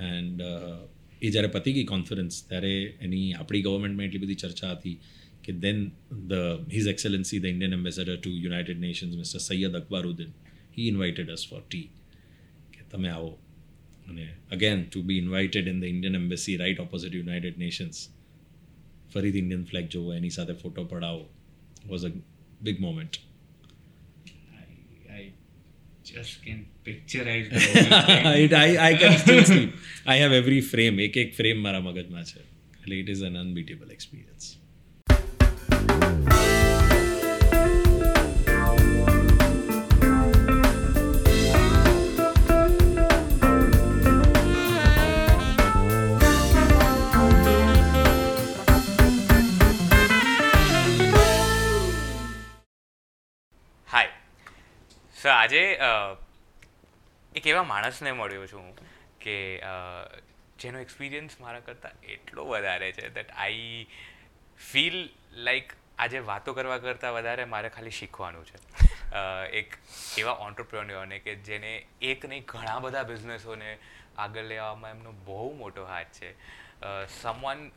And એ જ્યારે પતી ગઈ કોન્ફરન્સ ત્યારે એની આપણી ગવર્મેન્ટમાં એટલી બધી ચર્ચા હતી કે then the his excellency the Indian ambassador to United Nations mister Syed Akbaruddin he invited us for tea કે તમે આવો. અને again to be invited in the Indian embassy right opposite United Nations ફરીથી ઇન્ડિયન ફ્લેગ જોવો, એની સાથે photo પડાવો was a big moment just can picturize it, I, I can still sleep. I have every frame, એક એક frame મારા મગજમાં છે એટલે it is un unbeatable experience so આજે એક એવા માણસને મળ્યો છું કે જેનો એક્સપિરિયન્સ મારા કરતાં એટલો વધારે છે દેટ આઈ ફીલ લાઈક આજે વાતો કરવા કરતાં વધારે મારે ખાલી શીખવાનું છે. એક એવા ઓન્ટરપ્રોન્યોરને કે જેને એક નહીં, ઘણા બધા બિઝનેસોને આગળ લેવામાં એમનો બહુ મોટો હાથ છે. Someone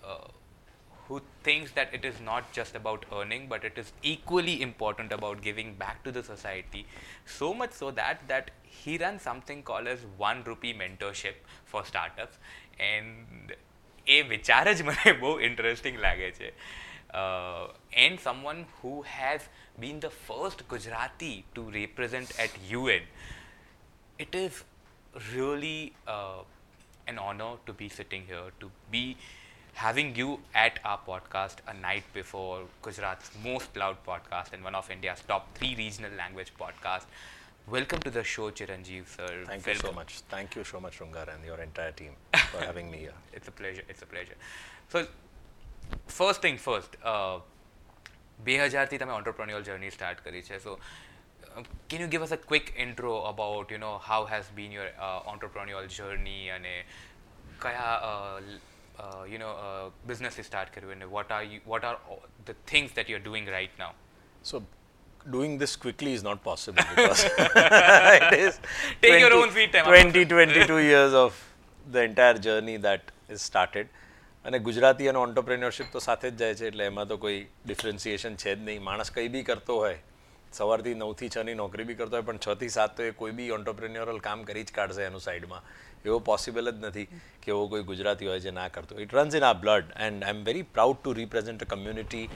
who thinks that it is not just about earning but it is equally important about giving back to the society so much so that that he runs something called as one rupee mentorship for startups and એ વિચાર જ મને બહુ interesting લાગે છે and someone who has been the first Gujarati to represent at UN it is really uh, an honor to be sitting here, to be having you at our podcast a night before Gujarat's most loud podcast and one of India's top three regional language podcasts. Welcome to the show, Chiranjeev sir. Thank you so Welcome. much. Thank you so much, Rungar, and your entire team for having me here. It's a pleasure. It's a pleasure. So, first thing first, uh, બે હજારથી તમે ઓન્ટરપ્રોન્યુઅલ journey start કરી છે so can you give us a quick intro about you know how has been your entrepreneurial journey અને કયા you know business start કર્યું અને what are you what are the things that you are doing right now so doing this quickly is not possible because it is Take your own sweet time. 20, 22 years of the entire journey that is started. અને ગુજરાતી અને entrepreneurship તો સાથે જ જાય છે એટલે એમાં તો કોઈ ડિફરન્સિએશન છે જ નહીં માણસ કંઈ બી કરતો હોય સવારથી નવથી છની નોકરી બી કરતો હોય પણ છથી સાત તો એ કોઈ બી ઓન્ટરપ્રેન્યોરલ કામ કરી જ કાઢશે એનું સાઈડમાં એવો પોસિબલ જ નથી કે એવો કોઈ ગુજરાતી હોય જે ના કરતો ઇટ રન્સ ઇન આ blood and I am very proud to represent a community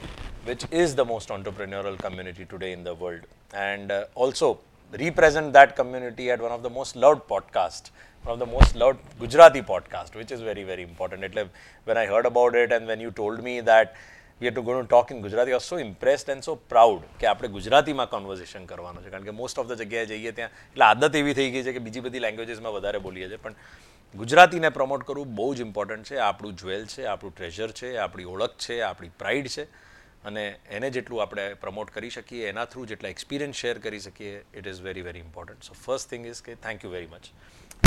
which is the most entrepreneurial community today in the world and uh, also represent that community at one of the most loved podcast one of the most loved gujarati podcast which is very very important એટલે when i heard about it and when you told me that we to to going to talk in gujarati. I was so impressed and કે આપણે ગુજરાતીમાં conversion કરવાનું છે. કારણ કે most of the જગ્યાએ જઈએ ત્યાં, એટલે આદત એવી થઈ ગઈ છે કે બીજી બધી લેંગ્વેજીસમાં વધારે બોલીએ છીએ. પણ ગુજરાતીને પ્રમોટ કરવું બહુ જ ઇમ્પોર્ટન્ટ છે. આપણું જ્વેલ છે, આપણું ટ્રેઝર છે, આપણી ઓળખ છે, આપણી પ્રાઇડ છે. અને એને જેટલું આપણે પ્રમોટ કરી શકીએ, એના થ્રુ જેટલા એક્સપિરિયન્સ શેર કરી શકીએ it is very very important so first thing is કે thank you very much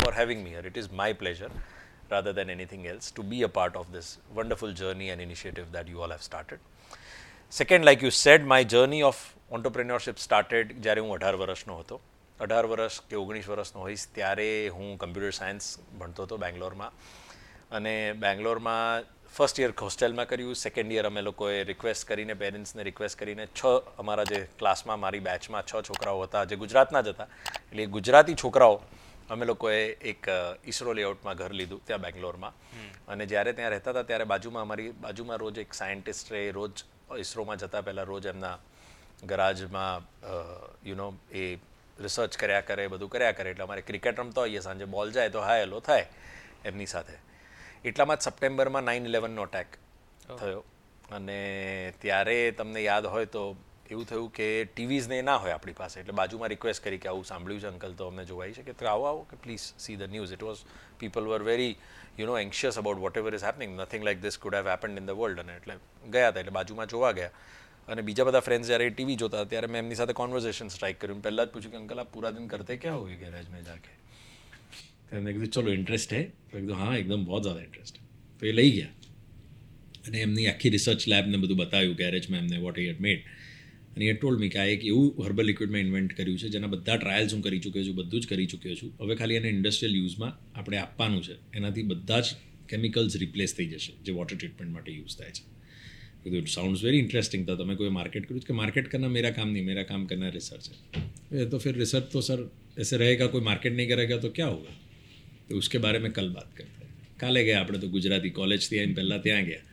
for having me here it is my pleasure rather than anything else, to be a part of this wonderful journey and initiative that you all have started. Second like you said my journey of entrepreneurship started જ્યારે હું અઢાર વર્ષનો હતો. અઢાર વર્ષ કે ઓગણીસ વર્ષનો હોઈશ ત્યારે હું કમ્પ્યુટર સાયન્સ ભણતો હતો બેંગ્લોરમાં. અને બેંગ્લોરમાં ફર્સ્ટ યર હોસ્ટેલમાં કર્યું સેકન્ડ યર અમે લોકોએ રિક્વેસ્ટ કરીને પેરેન્ટ્સને રિક્વેસ્ટ કરીને છ અમારા જે ક્લાસમાં મારી બેચમાં છ છોકરાઓ હતા, જે ગુજરાતના જ હતા. એટલે ગુજરાતી છોકરાઓ અમે લોકોએ એક ઈસરો લેઆઉટમાં ઘર લીધું ત્યાં બેંગ્લોરમાં. અને જ્યારે ત્યાં રહેતા હતા ત્યારે બાજુમાં અમારી બાજુમાં રોજ એક સાયન્ટિસ્ટ રહે રોજ ઈસરોમાં જતા પહેલાં રોજ એમના ગરાજમાં યુ નો એ રિસર્ચ કર્યા કરે બધું કર્યા કરે. એટલે અમારે ક્રિકેટ રમતા હોઈએ સાંજે બોલ જાય તો હા એલો થાય એમની સાથે. એટલામાં જ સપ્ટેમ્બરમાં નાઇન ઇલેવનનો અટેક થયો. અને ત્યારે તમને યાદ હોય તો એવું થયું કે ટીવીઝ ને ના હોય આપણી પાસે. એટલે બાજુમાં રિક્વેસ્ટ કરી કે આવું સાંભળ્યું છે અંકલ તો અમને જોવાઈ છે કે આવો આવો કે please see the news it was people were very you know anxious about whatever is happening nothing like this could have happened in the world અને એટલે ગયા હતા એટલે બાજુમાં જોવા ગયા. અને બીજા બધા ફ્રેન્ડ્સ જ્યારે ટીવી જોતા, ત્યારે મેં એમની સાથે કોન્વર્ઝેશન સ્ટ્રાઇક કર્યું. પહેલાં જ પૂછ્યું કે અંકલ આપ પૂરા દિન કરતે ક્યાં હોય ગેરેજ મેં જાકે? એમને કીધું, ચલો ઇન્ટરેસ્ટ હે. તો કીધું, હા, એકદમ બહુ જ્યાદા ઇન્ટરેસ્ટ તો એ લઈ ગયા. અને એમની આખી રિસર્ચ લેબને બધું બતાવ્યું ગેરેજમાં એમને વોટ હેડ મેડ અને એ ટોલ્ડ મી કે આ એક એવું હર્બલ લિક્વિડ મેં ઇન્વેન્ટ કર્યું છે જેના બધા ટ્રાયલ્સ હું કરી ચૂક્યો છું બધું જ કરી ચૂક્યો છું હવે ખાલી એને ઇન્ડસ્ટ્રીયલ યુઝમાં આપણે આપવાનું છે એનાથી બધા જ કેમિકલ્સ રિપ્લેસ થઈ જશે જે વોટર ટ્રીટમેન્ટ માટે યુઝ થાય છે કીધું ઇટ સાઉન્ડ્સ વેરી ઇન્ટરેસ્ટિંગ તો તમે કોઈ માર્કેટ કર્યું કે માર્કેટ કરના મેરા કામ નહીં મેરા કામ કરના રિસર્ચ है तो फिर रिसर्च तो सर ऐसे रहेगा कोई मार्केट नहीं करेगा तो क्या होगा तो उसके बारे में कल बात करते हैं કાલે ગયા આપણે તો ગુજરાતી કોલેજ ત્યાં પહેલાં ત્યાં ગયા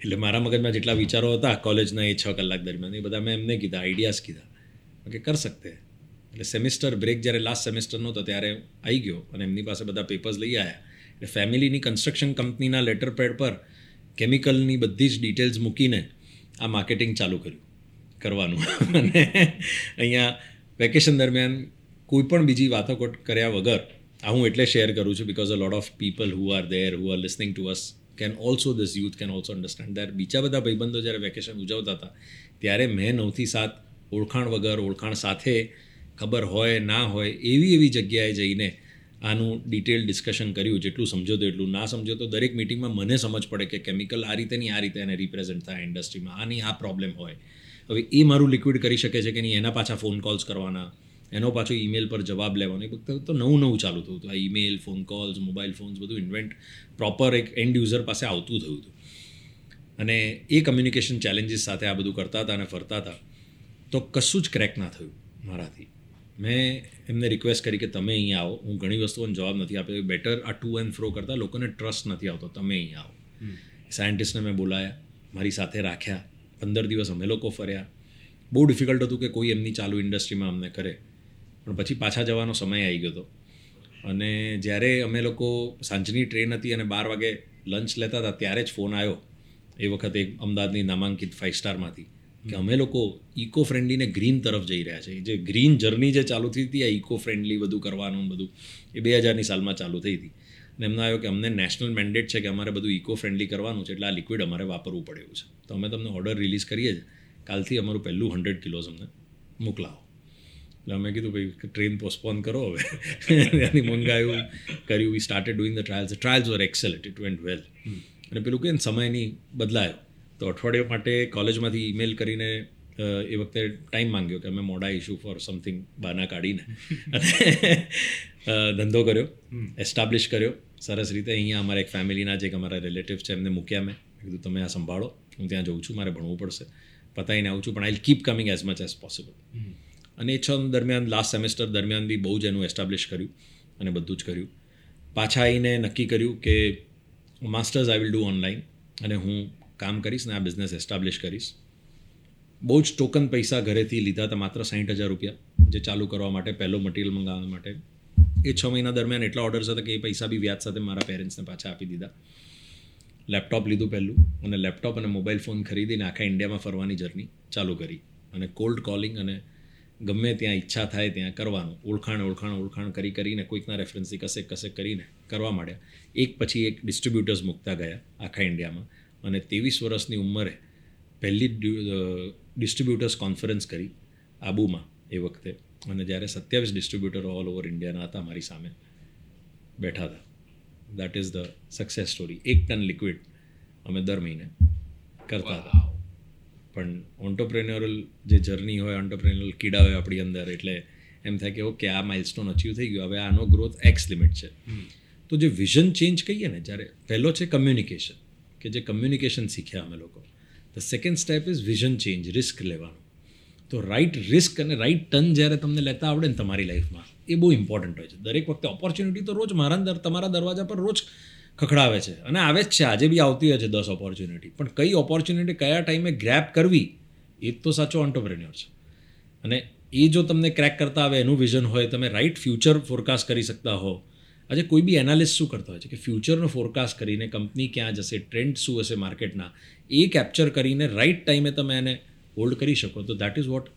એટલે મારા મગજમાં જેટલા વિચારો હતા કોલેજના એ છ કલાક દરમિયાન, એ બધા મેં એમને કીધા આઈડિયાઝ કીધા. કે કર શકતે. એટલે સેમિસ્ટર બ્રેક જ્યારે લાસ્ટ સેમિસ્ટરનો હતો, ત્યારે આવી ગયો અને એમની પાસે બધા પેપર્સ લઈ આવ્યા એટલે ફેમિલીની કન્સ્ટ્રક્શન કંપનીના લેટર પેડ પર કેમિકલની બધી જ ડિટેલ્સ મૂકીને આ માર્કેટિંગ ચાલુ કર્યું, કરવાનું. અને અહીંયા વેકેશન દરમિયાન કોઈ પણ બીજી વાતો કર્યા વગર, આ હું એટલે શેર કરું છું because a lot of people who are there who are listening to us can also this youth can also understand there બીજા બધા ભાઈબંધો જ્યારે વેકેશન ઉજવતા હતા, ત્યારે મેં નવથી સાત ઓળખાણ વગર, ઓળખાણ સાથે ખબર હોય, ના હોય, એવી એવી જગ્યાએ જઈને આનું ડિટેલ ડિસ્કશન કર્યું, જેટલું સમજો તો એટલું. ના સમજો તો દરેક મિટિંગમાં મને સમજ પડે કે કેમિકલ આ રીતે નહીં, આ રીતે એને રિપ્રેઝેન્ટ થાય ઇન્ડસ્ટ્રીમાં આની આ પ્રોબ્લેમ હોય. હવે એ મારું લિક્વિડ કરી શકે છે કે નહીં, એના પાછા ફોન કોલ્સ કરવાના એનો પાછો ઈમેલ પર જવાબ લેવાનો. એ વખતે તો નવું નવું ચાલુ થયું હતું. આ email phone calls mobile phones બધું ઇન્વેન્ટ પ્રોપર એક એન્ડ યુઝર પાસે આવતું થયું હતું. અને એ કમ્યુનિકેશન ચેલેન્જીસ સાથે આ બધું કરતા હતા અને ફરતા હતા. તો કશું જ ક્રેક ના થયું મારાથી. મેં એમને રિક્વેસ્ટ કરી કે તમે અહીંયા આવો. હું ઘણી વસ્તુઓનો જવાબ નથી આપ્યો. બેટર આ ટુ એન્ડ ફ્રો કરતાં લોકોને ટ્રસ્ટ નથી આવતો. તમે અહીંયા આવો. સાયન્ટિસ્ટને મેં બોલાયા. મારી સાથે રાખ્યા. પંદર દિવસ અમે લોકો ફર્યા. બહુ ડિફિકલ્ટ હતું કે કોઈ એમની ચાલુ ઇન્ડસ્ટ્રીમાં અમને કરે. પણ પછી પાછા જવાનો સમય આવી ગયો હતો અને જ્યારે અમે લોકો સાંજની ટ્રેન હતી અને બાર વાગે લંચ લેતા હતા, ત્યારે જ ફોન આવ્યો એ વખતે અમદાવાદની નામાંકિત ફાઇવ સ્ટારમાંથી કે અમે લોકો ઇકો ફ્રેન્ડલી ને ગ્રીન તરફ જઈ રહ્યા છે. જે ગ્રીન જર્ની જે ચાલુ થઈ હતી, આ ઇકો ફ્રેન્ડલી બધું કરવાનું બધું, એ બે હજારની સાલમાં ચાલુ થઈ હતી. અને એમને આવ્યો કે અમને નેશનલ મેન્ડેટ છે કે અમારે બધું ઇકો ફ્રેન્ડલી કરવાનું છે, એટલે આ લિક્વિડ અમારે વાપરવું પડે એવું છે. તો અમે તમને ઓર્ડર રિલીઝ કરીએ જ. કાલથી અમારું પહેલું હંડ્રેડ કિલોઝ અમને મોકલાવો. એટલે અમે કીધું ભાઈ ટ્રેન પોસ્ટપોન કરો હવે. ત્યાંથી મંગાયું કર્યું. We started doing the trials trials were excellent it went well અને પેલું કે સમયની બદલાયો. તો અઠવાડિયા માટે કોલેજમાંથી ઈમેલ કરીને એ વખતે ટાઈમ માંગ્યો કે અમે મોડા ઇશ્યુ ફોર સમથિંગ બાના કાઢીને. ધંધો કર્યો. એસ્ટાબ્લિશ કર્યો. સરસ રીતે અહીંયા અમારા એક ફેમિલીના જે અમારા રિલેટિવ છે એમને મૂક્યા મેં. કીધું તમે આ સંભાળો. હું ત્યાં જઉં છું. મારે ભણવું પડશે. પતાવીને આવું છું. પણ I keep coming as much as possible અને એ છ દરમિયાન લાસ્ટ સેમેસ્ટર દરમિયાન બી બહુ જ એનું એસ્ટાબ્લિશ કર્યું અને બધું જ કર્યું. પાછા આવીને નક્કી કર્યું કે masters I will do online અને હું કામ કરીશ ને આ બિઝનેસ એસ્ટાબ્લિશ કરીશ. બહુ જ ટોકન પૈસા ઘરેથી લીધા હતા, માત્ર સાઠ હજાર રૂપિયા જે ચાલુ કરવા માટે, પહેલો મટીરિયલ મંગાવવા માટે. એ છ મહિના દરમિયાન એટલા ઓર્ડર્સ હતા કે એ પૈસા બી વ્યાજ સાથે મારા પેરેન્ટ્સને પાછા આપી દીધા. લેપટોપ લીધું પહેલું અને લેપટોપ અને મોબાઈલ ફોન ખરીદીને આખા ઇન્ડિયામાં ફરવાની જર્ની ચાલુ કરી અને કોલ્ડ કોલિંગ અને ગમે ત્યાં ઈચ્છા થાય ત્યાં કરવાનું. ઓળખાણ ઓળખાણ ઓળખાણ કરી કરીને કોઈકના રેફરન્સથી કસેક કસેક કરીને કરવા માંડ્યા. એક પછી એક ડિસ્ટ્રીબ્યુટર્સ મૂકતા ગયા આખા ઇન્ડિયામાં અને ત્રેવીસ વર્ષની ઉંમરે પહેલી ડિસ્ટ્રીબ્યુટર્સ કોન્ફરન્સ કરી આબુમાં એ વખતે. અને જ્યારે સત્યાવીસ ડિસ્ટ્રીબ્યુટરો ઓલ ઓવર ઇન્ડિયાના હતા મારી સામે બેઠા હતા. That is the success story એક ટન લિક્વિડ અમે દર મહિને કરતા હતા. પણ ઓન્ટરપ્રેન્યોરલ જે જર્ની હોય ઓન્ટરપ્રેન્યોરલ કીડા હોય આપણી અંદર એટલે એમ થાય કે ઓકે આ માઇલસ્ટોન અચીવ થઈ ગયો હવે આનો ગ્રોથ એક્સ લિમિટ છે. તો જે વિઝન ચેન્જ કહીએ ને જ્યારે પહેલો છે કમ્યુનિકેશન કે જે કમ્યુનિકેશન શીખ્યા અમે લોકો. The second step is vision change risk લેવાનું. તો રાઇટ રિસ્ક અને રાઇટ ટર્ન જ્યારે તમને લેતા આવડે ને તમારી લાઈફમાં એ બહુ ઇમ્પોર્ટન્ટ હોય છે. દરેક વખતે ઓપોર્ચ્યુનિટી તો રોજ મારા તમારા દરવાજા પર રોજ ખખડાવે છે. અને આવે જ છે. આજે બી આવતી હોય છે દસ ઓપોર્ચ્યુનિટી પણ કઈ ઓપોર્ચ્યુનિટી કયા ટાઈમે ગ્રેપ કરવી, એ તો સાચો ઓન્ટરપ્રેન્યોર છે. અને એ જો તમને ક્રેક કરતા આવે, એનું વિઝન હોય, તમે રાઇટ ફ્યુચર ફોરકાસ્ટ કરી શકતા હો. આજે કોઈ બી એનાલિસ્ટ શું કરતો હોય છે? કે ફ્યુચરનો ફોરકાસ્ટ કરીને કંપની ક્યાં જશે ટ્રેન્ડ શું હશે માર્કેટના એ કેપ્ચર કરીને રાઇટ ટાઈમે તમે એને હોલ્ડ કરી શકો. તો that is what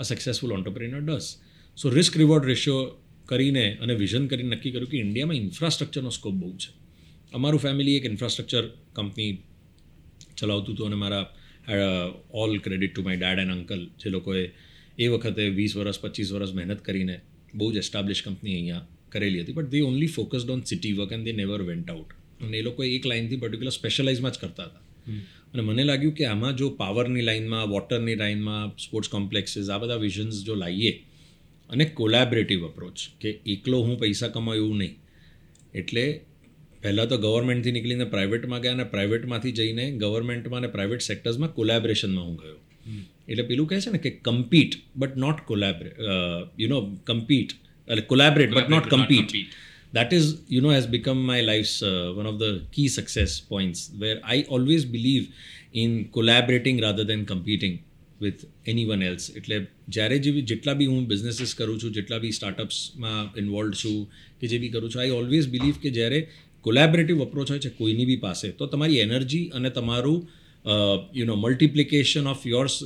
a successful entrepreneur does so risk reward ratio કરીને અને વિઝન કરીને નક્કી કર્યું કે ઇન્ડિયામાં ઇન્ફ્રાસ્ટ્રક્ચરનો સ્કોપ બહુ છે. અમારું ફેમિલી એક ઇન્ફ્રાસ્ટ્રક્ચર કંપની ચલાવતું હતું અને મારા all credit to my dad and uncle જે લોકોએ એ વખતે વીસ વર્ષ પચીસ વર્ષ મહેનત કરીને બહુ જ એસ્ટાબ્લિશ કંપની અહીંયા કરેલી હતી. But they only focused on city work and they never went out અને એ લોકો એક લાઇનથી પર્ટિક્યુલર સ્પેશિયલાઇઝમાં જ કરતા હતા. અને મને લાગ્યું કે આમાં જો પાવરની લાઇનમાં વોટરની લાઇનમાં સ્પોર્ટ્સ કોમ્પ્લેક્સીસ આ બધા વિઝન્સ જો લાવીએ અને કોલેબરેટિવ અપ્રોચ કે એકલો હું પૈસા કમાયું એવું નહીં. એટલે પહેલાં તો ગવર્મેન્ટથી નીકળીને પ્રાઇવેટમાં ગયા અને પ્રાઇવેટમાંથી જઈને ગવર્મેન્ટમાં અને પ્રાઇવેટ સેક્ટર્સમાં કોલેબરેશનમાં હું ગયો. એટલે પેલું કહે છે ને કે compete but not collaborate you know compete એટલે collaborate but not compete that is you know has become my life's uh, one of the key success points where i always believe in collaborating rather than competing with anyone else. એટલે જ્યારે જે જેટલા બી હું businesses કરું છું જેટલા બી સ્ટાર્ટઅપ્સમાં involve છું કે જે બી કરું છું આઈ ઓલવેઝ બિલીવ કે જ્યારે કોલેબરેટિવ અપ્રોચ હોય છે કોઈની બી પાસે તો તમારી એનર્જી અને તમારું you know multiplication of yours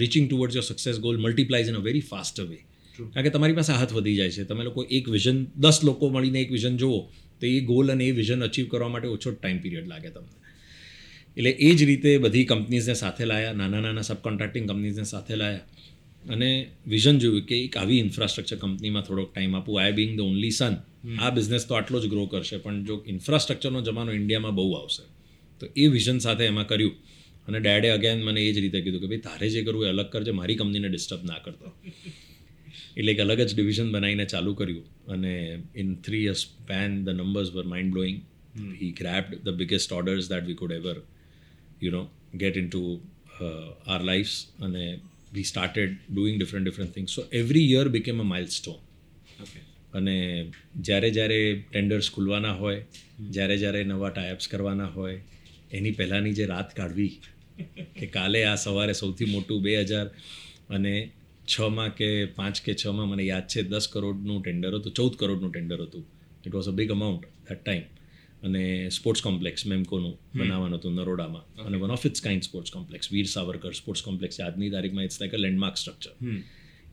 reaching towards your success goal multiplies in a very fast way કારણ કે તમારી પાસે હાથ વધી જાય છે. તમે લોકો એક વિઝન દસ લોકો મળીને એક વિઝન જુઓ તો એ ગોલ અને એ વિઝન અચીવ કરવા માટે ઓછો ટાઈમ પીરિયડ લાગે તમને. એટલે એ જ રીતે બધી કંપનીઝને સાથે લાયા નાના નાના સબ કોન્ટ્રાક્ટિંગ કંપનીઝને સાથે લાયા અને વિઝન જોયું કે એક આવી ઇન્ફ્રાસ્ટ્રક્ચર કંપનીમાં થોડોક ટાઈમ આપું. I being the only son આ બિઝનેસ તો આટલો જ ગ્રો કરશે પણ જો ઇન્ફ્રાસ્ટ્રક્ચરનો જમાનો ઇન્ડિયામાં બહુ આવશે તો એ વિઝન સાથે એમાં કર્યું. અને ડેડે અગેન મને એ જ રીતે કીધું કે ભાઈ તારે જે કરવું એ અલગ કરજે મારી કંપનીને ડિસ્ટર્બ ના કરતો. એટલે એક અલગ જ ડિવિઝન બનાવીને ચાલુ કર્યું. અને in three years then the numbers were mind blowing he grabbed the biggest orders that we could ever you know get into our lives અને we started doing different different things so every year became a milestone અને જ્યારે જ્યારે tenders ખુલવાના હોય જ્યારે જ્યારે નવા ટાયપ્સ કરવાના હોય એની પહેલાંની જે રાત કાઢવી કે કાલે આ સવારે સૌથી મોટું બે હજાર અને છમાં કે પાંચ કે છમાં મને યાદ છે દસ કરોડનું ટેન્ડર હતું ચૌદ કરોડનું ટેન્ડર હતું. It was a big amount that time અને સ્પોર્ટ્સ કોમ્પ્લેક્સ મેમકોનું બનાવવાનું હતું નરોડામાં. અને one of its kind sports complex Veer Savarkar sports complex આજની તારીખમાં it's like a landmark structure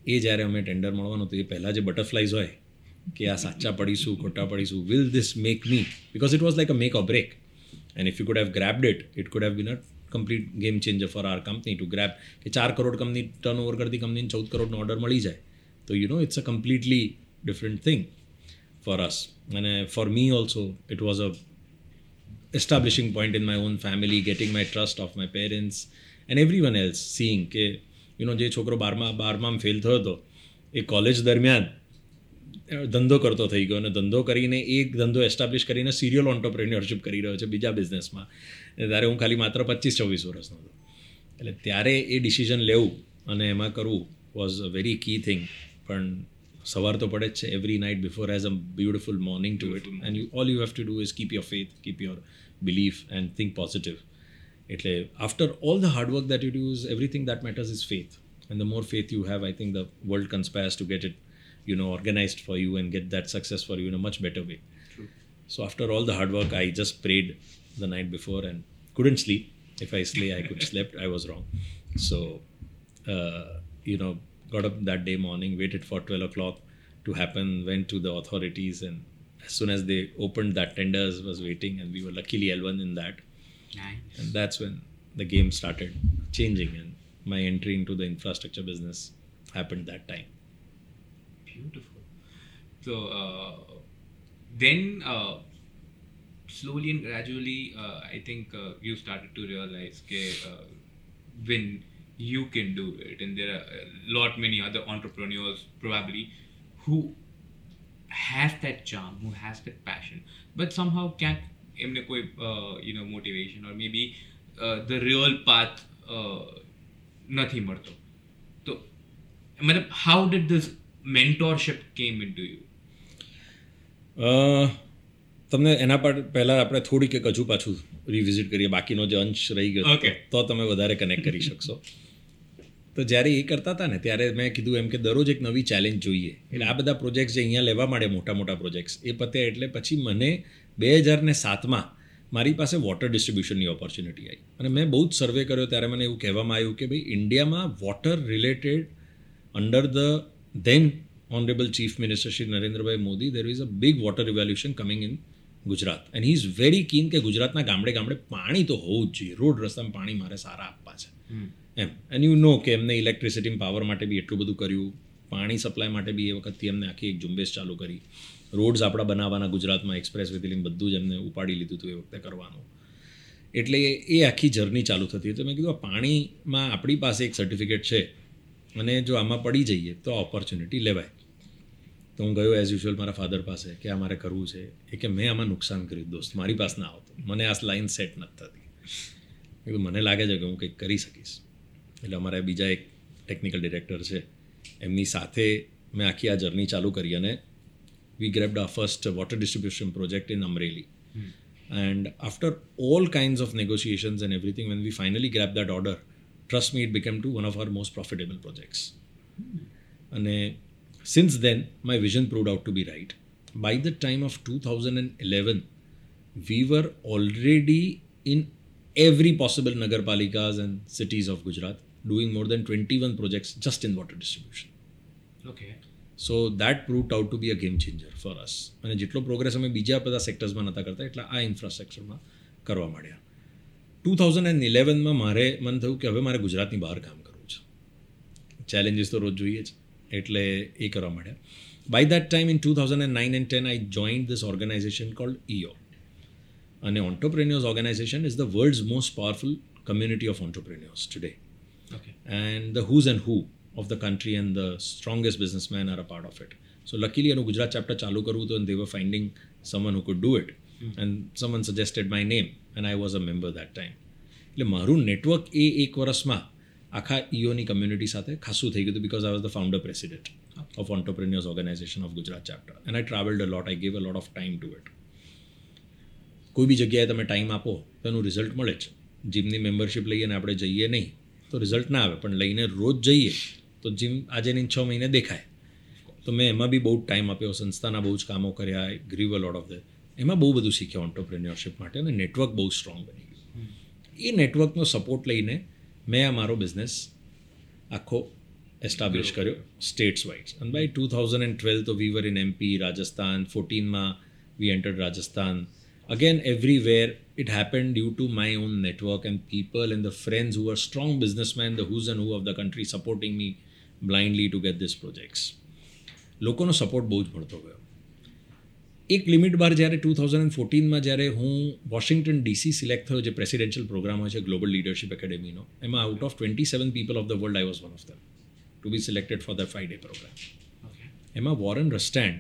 એ જ્યારે અમે ટેન્ડર મળવાનું હતું એ પહેલાં જે બટરફ્લાઇઝ હોય કે આ સાચા પડીશું, ખોટા પડીશું will this make me because it was like a make a break and if you could have grabbed it it could have been a complete game changer for our company to grab કે ચાર crore company turnover કરતી કંપનીને ચૌદ કરોડનો order મળી જાય. તો you know it's a completely different thing for us અને for me also it was a establishing point in my own family getting my trust of my parents and everyone else seeing કે you know જે છોકરો બારમા બારમામાં fail થયો હતો, એ college દરમિયાન ધંધો કરતો થઈ ગયો અને ધંધો કરીને એક ધંધો એસ્ટાબ્લિશ કરીને સિરિયલ ઓન્ટરપ્રિન્યોરશિપ કરી રહ્યો છે બીજા બિઝનેસમાં ત્યારે હું ખાલી માત્ર પચીસ ચોવીસ વર્ષનો હતો. એટલે ત્યારે એ ડિસિઝન લેવું અને એમાં કરવું was a very key thing પણ સવાર તો પડે જ છે every night before as a beautiful morning to it and you all you have to do is keep your faith keep your belief and think positive એટલે after all the hard work that you do is everything that matters is faith and the more faith you have I think the world conspires to get it you know organized for you and get that success for you in a much better way. So after all the hard work i just prayed the night before and couldn't sleep. If i slay i could slept. I was wrong. So uh, you know got up that day morning waited for 12 o'clock to happen went to the authorities and as soon as they opened that tenders was waiting and we were luckily l1 in that. Nice. and that's when the game started changing and my entry into the infrastructure business happened that time Beautiful. So uh, then, uh, slowly and gradually, uh, I think uh, you started to realize that uh, when you can do it, and there are a lot many other entrepreneurs probably who has that charm, who has that passion, but somehow can't એમને કોઈ you know motivation or maybe uh, the real path uh, નથી મળતો તો મતલબ how did this mentorship came into a, તમને એના પર પહેલાં આપણે થોડીક એક હજુ પાછું રિવિઝિટ કરીએ. બાકીનો જે અંશ રહી ગયો ઓકે તો તમે વધારે કનેક્ટ કરી શકશો. તો જ્યારે એ કરતા હતા ને ત્યારે મેં કીધું એમ કે દરરોજ એક નવી ચેલેન્જ જોઈએ. એટલે આ બધા પ્રોજેક્ટ્સ જે અહીંયા લેવા માંડે મોટા મોટા પ્રોજેક્ટ્સ એ પતે એટલે પછી મને બે હજાર ને સાતમાં મારી પાસે વોટર ડિસ્ટ્રીબ્યુશનની ઓપોર્ચ્યુનિટી આવી અને મેં બહુ જ સર્વે કર્યો. ત્યારે મને એવું કહેવામાં આવ્યું કે ભાઈ ઇન્ડિયામાં water related under the then honorable chief minister Shri Narendrabhai Modi there is a big water revolution coming in Gujarat and he is very keen કે ગુજરાતના ગામડે ગામડે પાણી તો હોવું જ જોઈએ. રોડ રસ્તામાં પાણી મારે સારા આપવા છે. એમ. એન્ડ યુ નો કે એમને ઇલેક્ટ્રિસિટી પાવર માટે બી એટલું બધું કર્યું. પાણી સપ્લાય માટે બી એ વખતથી એમને આખી એક ઝુંબેશ ચાલુ કરી. રોડ્સ આપણા બનાવવાના ગુજરાતમાં એક્સપ્રેસ વેથી બધું જ એમને ઉપાડી લીધું હતું એ વખતે કરવાનું. એટલે એ આખી જર્ની ચાલુ થતી હતી. મેં કીધું પાણીમાં આપણી પાસે એક સર્ટિફિકેટ છે. અને જો આમાં પડી જઈએ તો ઓપોર્ચ્યુનિટી લેવાય. તો હું ગયો એઝ યુઝ્યુઅલ મારા ફાધર પાસે કે આ મારે કરવું છે. એ કે મેં આમાં નુકસાન કર્યું દોસ્ત મારી પાસે ના આવતો. મને આ લાઇન સેટ નથી થતી. મને લાગે છે કે હું કંઈક કરી શકીશ. એટલે અમારા બીજા એક ટેકનિકલ ડિરેક્ટર છે. એમની સાથે મેં આખી આ જર્ની ચાલુ કરી અને વી ગ્રેપ્ડ આ first water distribution project in Amreli and after all kinds of negotiations and everything when we finally grab that order trust me it became to one of our most profitable projects and since then my vision proved out to be right by the time of 2011 we were already in every possible nagarpalikas and cities of gujarat doing more than 21 projects just in water distribution Okay. So that proved out to be a game changer for us અને જેટલો progress અમે બીજા બધા સેક્ટર્સમાં નહોતા કરતા એટલા આ ઇન્ફ્રાસ્ટ્રક્ચરમાં કરવા માંડ્યા ટુ થાઉઝન્ડ એન્ડ ઇલેવનમાં મારે મને થયું કે હવે મારે ગુજરાતની બહાર કામ કરવું છે ચેલેન્જીસ તો રોજ જોઈએ જ એટલે એ કરવા માંડ્યા by that time in two thousand and nine and ten I joined this organisation called EO અને entrepreneurs organisation is the world's most powerful community of entrepreneurs today Okay. and the who's and who of the country and the strongest businessmen are a part of it. So luckily, એનું Gujarat chapter ચાલુ કરવું તો and they were finding someone who could do it. And someone suggested my name and I was a member that time એટલે મારું network એ એક વર્ષમાં આખા ઇઓની community સાથે ખાસું થઈ ગયું હતું because I was the founder president of entrepreneurs organisation of Gujarat chapter and I travelled a lot I gave a lot of time to it કોઈ બી જગ્યાએ તમે ટાઈમ આપો, તો એનું રિઝલ્ટ મળે જ. જીમની મેમ્બરશિપ લઈએ અને આપણે જઈએ નહીં, તો રિઝલ્ટ ના આવે. પણ લઈને રોજ જઈએ, તો જીમ આજે નહીં, છ મહિને દેખાય. તો મેં એમાં બી બહુ ટાઈમ આપ્યો. સંસ્થાના બહુ જ કામો કર્યા. Grieve a lot of the એમાં બહુ બધું શીખ્યા ઓન્ટરપ્રિન્યોરશિપ માટે અને નેટવર્ક બહુ સ્ટ્રોંગ બની ગયું એ નેટવર્કનો સપોર્ટ લઈને મેં આ મારો બિઝનેસ આખો એસ્ટાબ્લિશ કર્યો સ્ટેટ્સ વાઇઝ અને by two thousand and twelve તો we were in MP Rajasthan ફોર્ટીનમાં we entered Rajasthan again everywhere it happened due to my own network and people and the friends who were strong businessmen the who's and who of the country supporting me blindly to get these projects લોકોનો support બહુ જ મળતો ગયો એક limit બાર જ્યારે two thousand and ફોર્ટીનમાં જ્યારે હું વોશિંગ્ટન ડીસી સિલેક્ટ થયો જે પ્રેસિડેન્શિયલ પ્રોગ્રામ હોય છે ગ્લોબલ લીડરશિપ એકેડેમીનો એમાં out of twenty seven people of the world I was one of them to be selected for the five day programme. એમાં Warren Rustand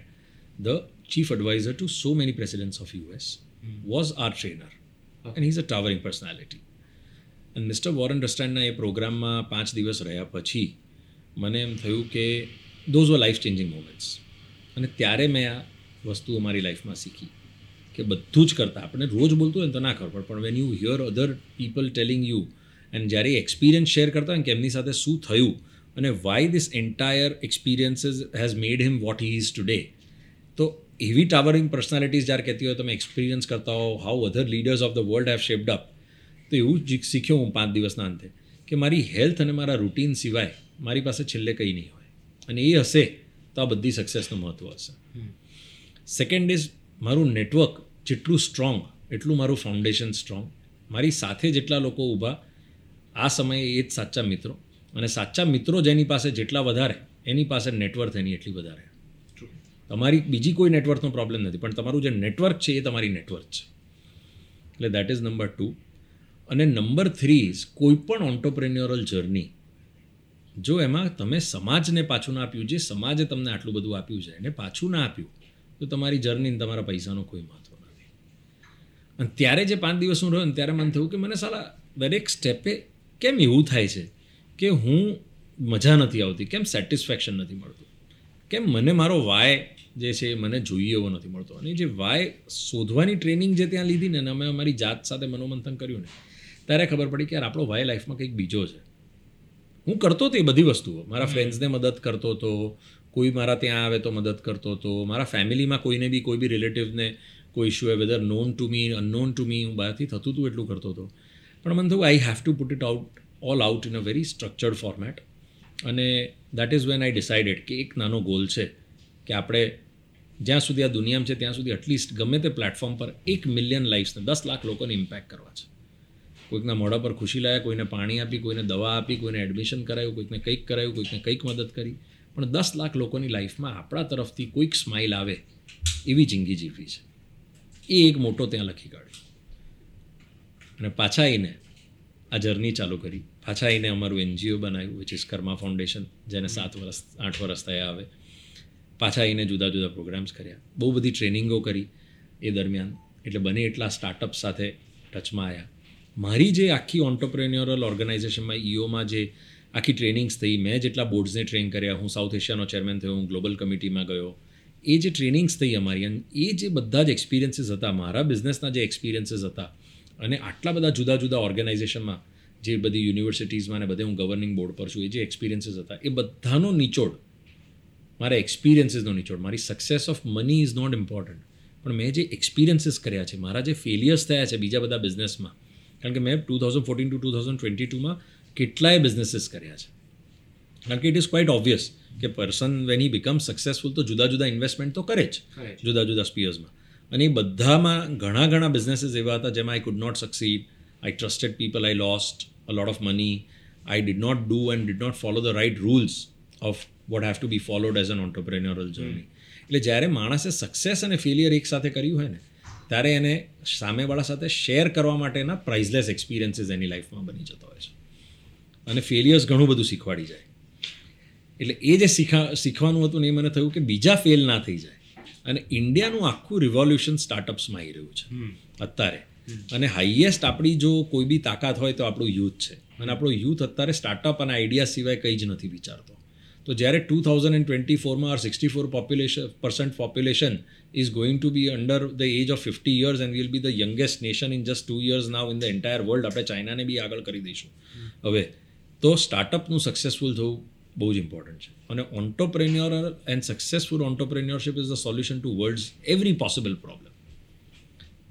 the chief advisor to so many presidents of US was our trainer. And he is a towering personality અને mister Warren રસ્ટેન્ડના એ પ્રોગ્રામમાં પાંચ દિવસ રહ્યા પછી મને એમ થયું કે those were life changing moments અને ત્યારે મેં આ વસ્તુઓ મારી લાઈફમાં શીખી કે બધું જ કરતાં આપણે રોજ બોલતું હોય ને તો ના ખબર પડે. પણ when you hear other people telling you and જ્યારે એક્સપિરિયન્સ શેર કરતા હોય કે એમની સાથે શું થયું અને why this entire experiences has made him what he is today તો એવી ટાવરિંગ પર્સનાલિટીઝ જ્યારે કહેતી હોય, તમે એક્સપિરિયન્સ કરતા હો how other leaders of the world have shaped up તો એવું જ શીખ્યો હું પાંચ દિવસના અંતે કે મારી હેલ્થ અને મારા રૂટીન સિવાય મારી પાસે છેલ્લે કંઈ નહીં હોય. અને એ હશે તો આ બધી સક્સેસનું મહત્ત્વ હશે. સેકન્ડ ઇઝ મારું નેટવર્ક જેટલું સ્ટ્રોંગ એટલું મારું ફાઉન્ડેશન સ્ટ્રોંગ મારી સાથે જેટલા લોકો ઊભા આ સમયે એ જ સાચા મિત્રો. અને સાચા મિત્રો જેની પાસે જેટલા વધારે એની પાસે નેટવર્ક એની એટલી વધારે. તમારી બીજી કોઈ નેટવર્કનો પ્રોબ્લેમ નથી પણ તમારું જે નેટવર્ક છે એ તમારી નેટવર્ક છે. એટલે દેટ ઇઝ નંબર ટુ અને નંબર થ્રી ઇઝ કોઈ પણ ઓન્ટરપ્રેન્યોરલ જર્ની જો એમાં તમે સમાજને પાછું ના આપ્યું જે સમાજે તમને આટલું બધું આપ્યું છે એને પાછું ના આપ્યું તો તમારી જર્ની તમારા પૈસાનો કોઈ મહત્વ નથી. અને ત્યારે જે પાંચ દિવસનું રહ્યો ને ત્યારે મને થયું કે મને સાલા દરેક સ્ટેપે કેમ એવું થાય છે કે હું મજા નથી આવતી? કેમ સેટિસ્ફેક્શન નથી મળતું? કેમ મને મારો વાય જે છે એ મને જોઈએ એવો નથી મળતો? અને જે વાય શોધવાની ટ્રેનિંગ જે ત્યાં લીધી ને અને અમે અમારી જાત સાથે મનોમંથન કર્યું ને ત્યારે ખબર પડી કે યાર આપણો વાય લાઈફમાં કંઈક બીજો છે. હું કરતો હતો એ બધી વસ્તુઓ. મારા ફ્રેન્ડ્સને મદદ કરતો હતો કોઈ મારા ત્યાં આવે તો મદદ કરતો હતો. મારા ફેમિલીમાં કોઈને બી, કોઈ બી રિલેટિવને કોઈ ઇશ્યુ હોય whether known to me unknown to me હું બહારથી થતું હતું એટલું કરતો હતો. પણ મને થયું I have to put it out all out in a very structured format અને that is when I decided કે એક નાનો ગોલ છે કે આપણે જ્યાં સુધી આ દુનિયામાં છે, ત્યાં સુધી એટલીસ્ટ ગમે તે પ્લેટફોર્મ પર એક મિલિયન લાઈફ્સને દસ લાખ લોકોને ઇમ્પેક્ટ કરવા છે. કોઈકના મોઢા પર ખુશી લાયા, કોઈને પાણી આપી, કોઈને દવા આપી, કોઈને એડમિશન કરાયું, કોઈકને કંઈક કરાયું, કોઈકને કંઈક મદદ કરી. પણ દસ લાખ લોકોની લાઈફમાં આપણા તરફથી કોઈક સ્માઇલ આવે એવી જિંદગી જીવવી છે. એ એક મોટો ત્યાં લખી કાઢ્યો. અને પાછા આવીને આ જર્ની ચાલુ કરી. પાછા આવીને અમારું એનજીઓ બનાવ્યું વિચ ઇઝ કર્મા ફાઉન્ડેશન જેને સાત વર્ષ, આઠ વર્ષ થયા આવે પાછા આવીને જુદા જુદા પ્રોગ્રામ્સ કર્યા. બહુ બધી ટ્રેનિંગો કરી એ દરમિયાન. એટલે બને એટલા સ્ટાર્ટઅપ સાથે ટચમાં આવ્યા મારી જે આખી ઓન્ટરપ્રેન્યોરલ ઓર્ગેનાઇઝેશનમાં ઈઓમાં જે આખી ટ્રેનિંગ્સ થઈ. મેં જેટલા બોર્ડ્સને ટ્રેન કર્યા, હું સાઉથ એશિયાનો ચેરમેન થયો, હું ગ્લોબલ કમિટીમાં ગયો. એ જે ટ્રેનિંગ્સ થઈ અમારી, અને એ જે બધા જ એક્સપિરિયન્સીસ હતા, મારા બિઝનેસના જે એક્સપિરિયન્સીસ હતા, અને આટલા બધા જુદા જુદા ઓર્ગેનાઇઝેશનમાં જે બધી યુનિવર્સિટીઝમાં ને બધે હું ગવર્નિંગ બોર્ડ પર છું, એ જે એક્સપિરિયન્સીસ હતા, એ બધાનો નિચોડ, મારા એક્સપિરિયન્સીસનો નિચોડ. મારી success of money is not important પણ મેં જે એક્સપિરિયન્સીસ કર્યા છે, મારા જે ફેલિયર્સ થયા છે બીજા બધા બિઝનેસમાં કારણ કે મેં two thousand fourteen to two thousand twenty ટુમાં કેટલાય બિઝનેસીસ કર્યા છે. કારણ કે ઇટ ઇઝ ક્વાઇટ ઓબ્વિયસ કે person when he become successful તો જુદા જુદા ઇન્વેસ્ટમેન્ટ તો કરે જ જુદા જુદા સ્પીયર્સમાં અને એ બધામાં ઘણા ઘણા બિઝનેસીસ એવા હતા જેમાં I could not succeed I trusted people I lost a lot of money I did not do and did not follow the right rules of what have to be followed as an entrepreneurial journey એટલે જ્યારે માણસે success અને failure એક સાથે કર્યું હોય ને ત્યારે એને સામેવાળા સાથે શેર કરવા માટેના પ્રાઇઝલેસ એક્સપિરિયન્સીસ એની લાઈફમાં બની જતા હોય છે. અને ફેલિયર્સ ઘણું બધું શીખવાડી જાય. એટલે એ જે શીખા શીખવાનું હતું ને એ મને થયું કે બીજા ફેલ ના થઈ જાય. અને ઇન્ડિયાનું આખું રિવોલ્યુશન સ્ટાર્ટઅપ્સમાં આવી રહ્યું છે. અત્યારે. અને હાઈએસ્ટ આપણી જો કોઈ બી તાકાત હોય તો આપણું યુથ છે. અને આપણો યુથ અત્યારે સ્ટાર્ટઅપ અને આઈડિયા સિવાય કંઈ જ નથી વિચારતો. તો જ્યારે two thousand and twenty ફોરમાં our sixty four population percent population is going to be under the age of fifty years and will be the youngest nation in just two years now in the entire world આપણે ચાઇનાને બી આગળ કરી દઈશું. હવે તો સ્ટાર્ટઅપનું successful થવું બહુ જ ઇમ્પોર્ટન્ટ છે. અને entrepreneur and successful entrepreneurship is the solution to world's every possible problem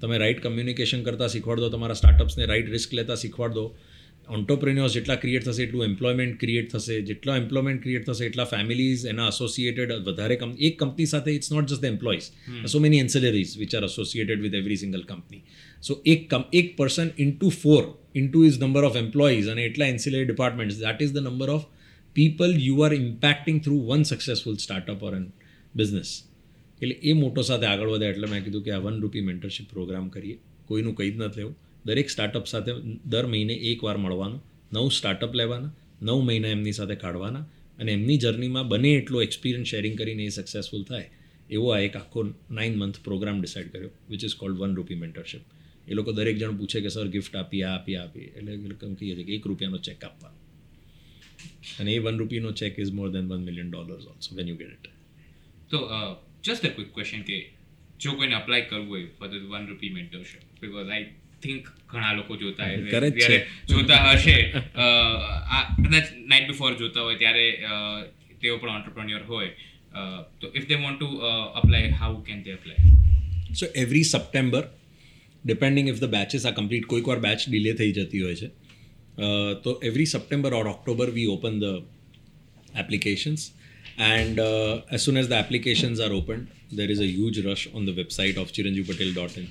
તમે રાઇટ કમ્યુનિકેશન કરતાં શીખવાડ દો તમારા સ્ટાર્ટઅપ્સને રાઇટ રિસ્ક લેતા શીખવાડ. દો ઓન્ટરપ્રેન્યોર્સ જેટલા ક્રિએટ થશે એટલું એમ્પ્લોયમેન્ટ ક્રિએટ થશે. જેટલા એમ્પ્લોયમેન્ટ ક્રિએટ થશે એટલા ફેમિલીઝ એના એસોસિએટેડ વધારે કંપ એક કંપની સાથે it's not just the employees so many ancillaries which are associated with every single company so એક કમ એક person into four into is number of employees અને એટલા ancillary departments that is the number of people you are impacting through one successful startup or an business એટલે એ મોટો સાથે આગળ વધે એટલે મેં કીધું કે આ વન રૂપી મેન્ટરશિપ પ્રોગ્રામ કરીએ. કોઈનું કંઈ જ ન લેવું દરેક સ્ટાર્ટઅપ સાથે દર મહિને એકવાર મળવાનું. નવું સ્ટાર્ટઅપ લેવાના. નવ મહિના એમની સાથે કાઢવાના. અને એમની જર્નીમાં બને એટલો એક્સપિરિયન્સ શેરિંગ કરીને એ સક્સેસફુલ થાય. એવો આ એક આખો નાઇન મંથ પ્રોગ્રામ ડિસાઇડ કર્યો which is called one rupee mentorship એ લોકો દરેક જણ પૂછે કે સર ગિફ્ટ આપી આ આપી આપી. એટલે કહીએ છીએ કે એક રૂપિયાનો ચેક આપવાનો. અને એ one રૂપીનો cheque is more than one million dollars also when you get it તો જસ્ટ અ ક્વિક ક્વેશ્ચન કે જો કોઈને અપ્લાય કરવું હોય for the one rupee mentorship because I think ઘણા લોકો જોતા છે. જોતા હશે કદાચ નાઇટ બિફોર જોતા હોય ત્યારે તેઓ પણ ઓન્ટરપ્રોન્યોર હોય તો if they want to apply how can they apply so every September depending if the batches આ કમ્પ્લીટ કોઈક વાર બેચ ડિલે થઈ જતી હોય છે તો every September or October we open the applications and uh, as soon as the applications are opened there is a huge rush on the website of chiranjeepatel.in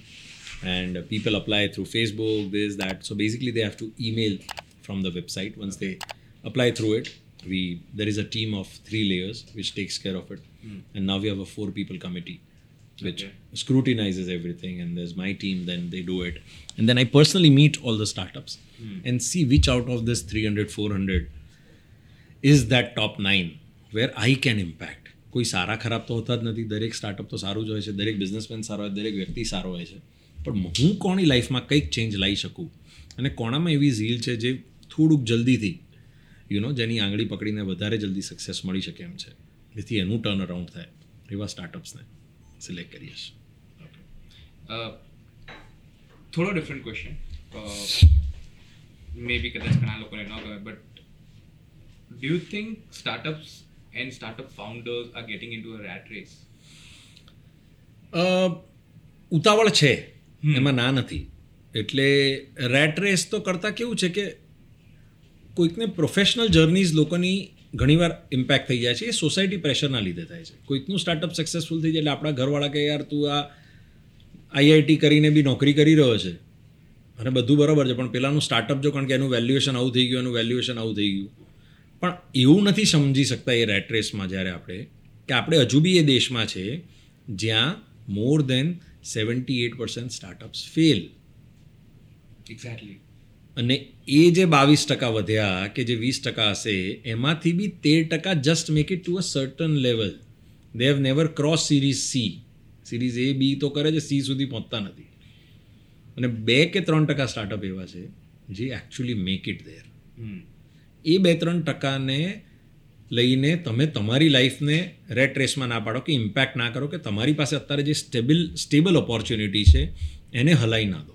and uh, people apply through facebook this that so basically they have to email from the website once they apply through it we there is a team of three layers which takes care of it and now we have a four people committee which Okay. scrutinizes everything and there's my team then they do it. And then i personally meet all the startups and see which out of this 300 400 is that top nine where I can impact કોઈ સારા ખરાબ તો હોતા જ નથી દરેક startup તો સારું જ હોય છે દરેક બિઝનેસમેન સારો હોય દરેક વ્યક્તિ સારો હોય છે પણ હું કોની લાઈફમાં કંઈક ચેન્જ લાવી શકું અને કોણામાં એવી ઝીલ છે જે થોડુંક જલ્દીથી યુ નો જેની આંગળી પકડીને વધારે જલ્દી સક્સેસ મળી શકે એમ છે જેથી એનું ટર્ન અરાઉન્ડ થાય એવા સ્ટાર્ટઅપ્સને સિલેક્ટ કરીએ છીએ થોડો ડિફરન્ટ ક્વેશ્ચન મે બી કદાચ ઘણા લોકોને ન ગમે but do you think startups and startup founders are getting into a rat race uh, ઉતાવળ છે. એમાં ના નથી. એટલે રેટ રેસ તો કરતાં કેવું છે કે કોઈકને પ્રોફેશનલ જર્નીઝ લોકોની ઘણીવાર ઇમ્પેક્ટ થઈ જાય છે. એ સોસાયટી પ્રેશરના લીધે થાય છે. કોઈકનું સ્ટાર્ટઅપ સક્સેસફુલ થઈ જાય એટલે આપણા ઘરવાળા કે, યાર, તું આ આઈઆઈટી કરીને બી નોકરી કરી રહ્યો છે. અને બધું બરાબર છે, પણ પેલાનું સ્ટાર્ટઅપ જો કારણ કે એનું વેલ્યુએશન આવું થઈ ગયું, એનું વેલ્યુએશન આવું થઈ ગયું. પણ એવું નથી સમજી શકતા એ રેટ રેસમાં જ્યારે આપણે કે આપણે હજુ બી એ દેશમાં છે જ્યાં more than seventy eight percent startups fail exactly અને એ જે બાવીસ ટકા વધ્યા કે જે વીસ ટકા હશે એમાંથી બી તેર ટકા just make it to a certain level they have never cross series C series A B તો કરે છે સી સુધી પહોંચતા નથી. અને બે કે ત્રણ ટકા સ્ટાર્ટઅપ એવા છે જે એકચ્યુઅલી મેક ઇટ ધેર એ બે ત્રણ ટકાને લઈને તમે તમારી લાઈફને રેટ રેસમાં ના પાડો કે ઇમ્પેક્ટ ના કરો કે તમારી પાસે અત્યારે જે સ્ટેબલ સ્ટેબલ ઓપોર્ચ્યુનિટી છે એને હલાઈ ના દો.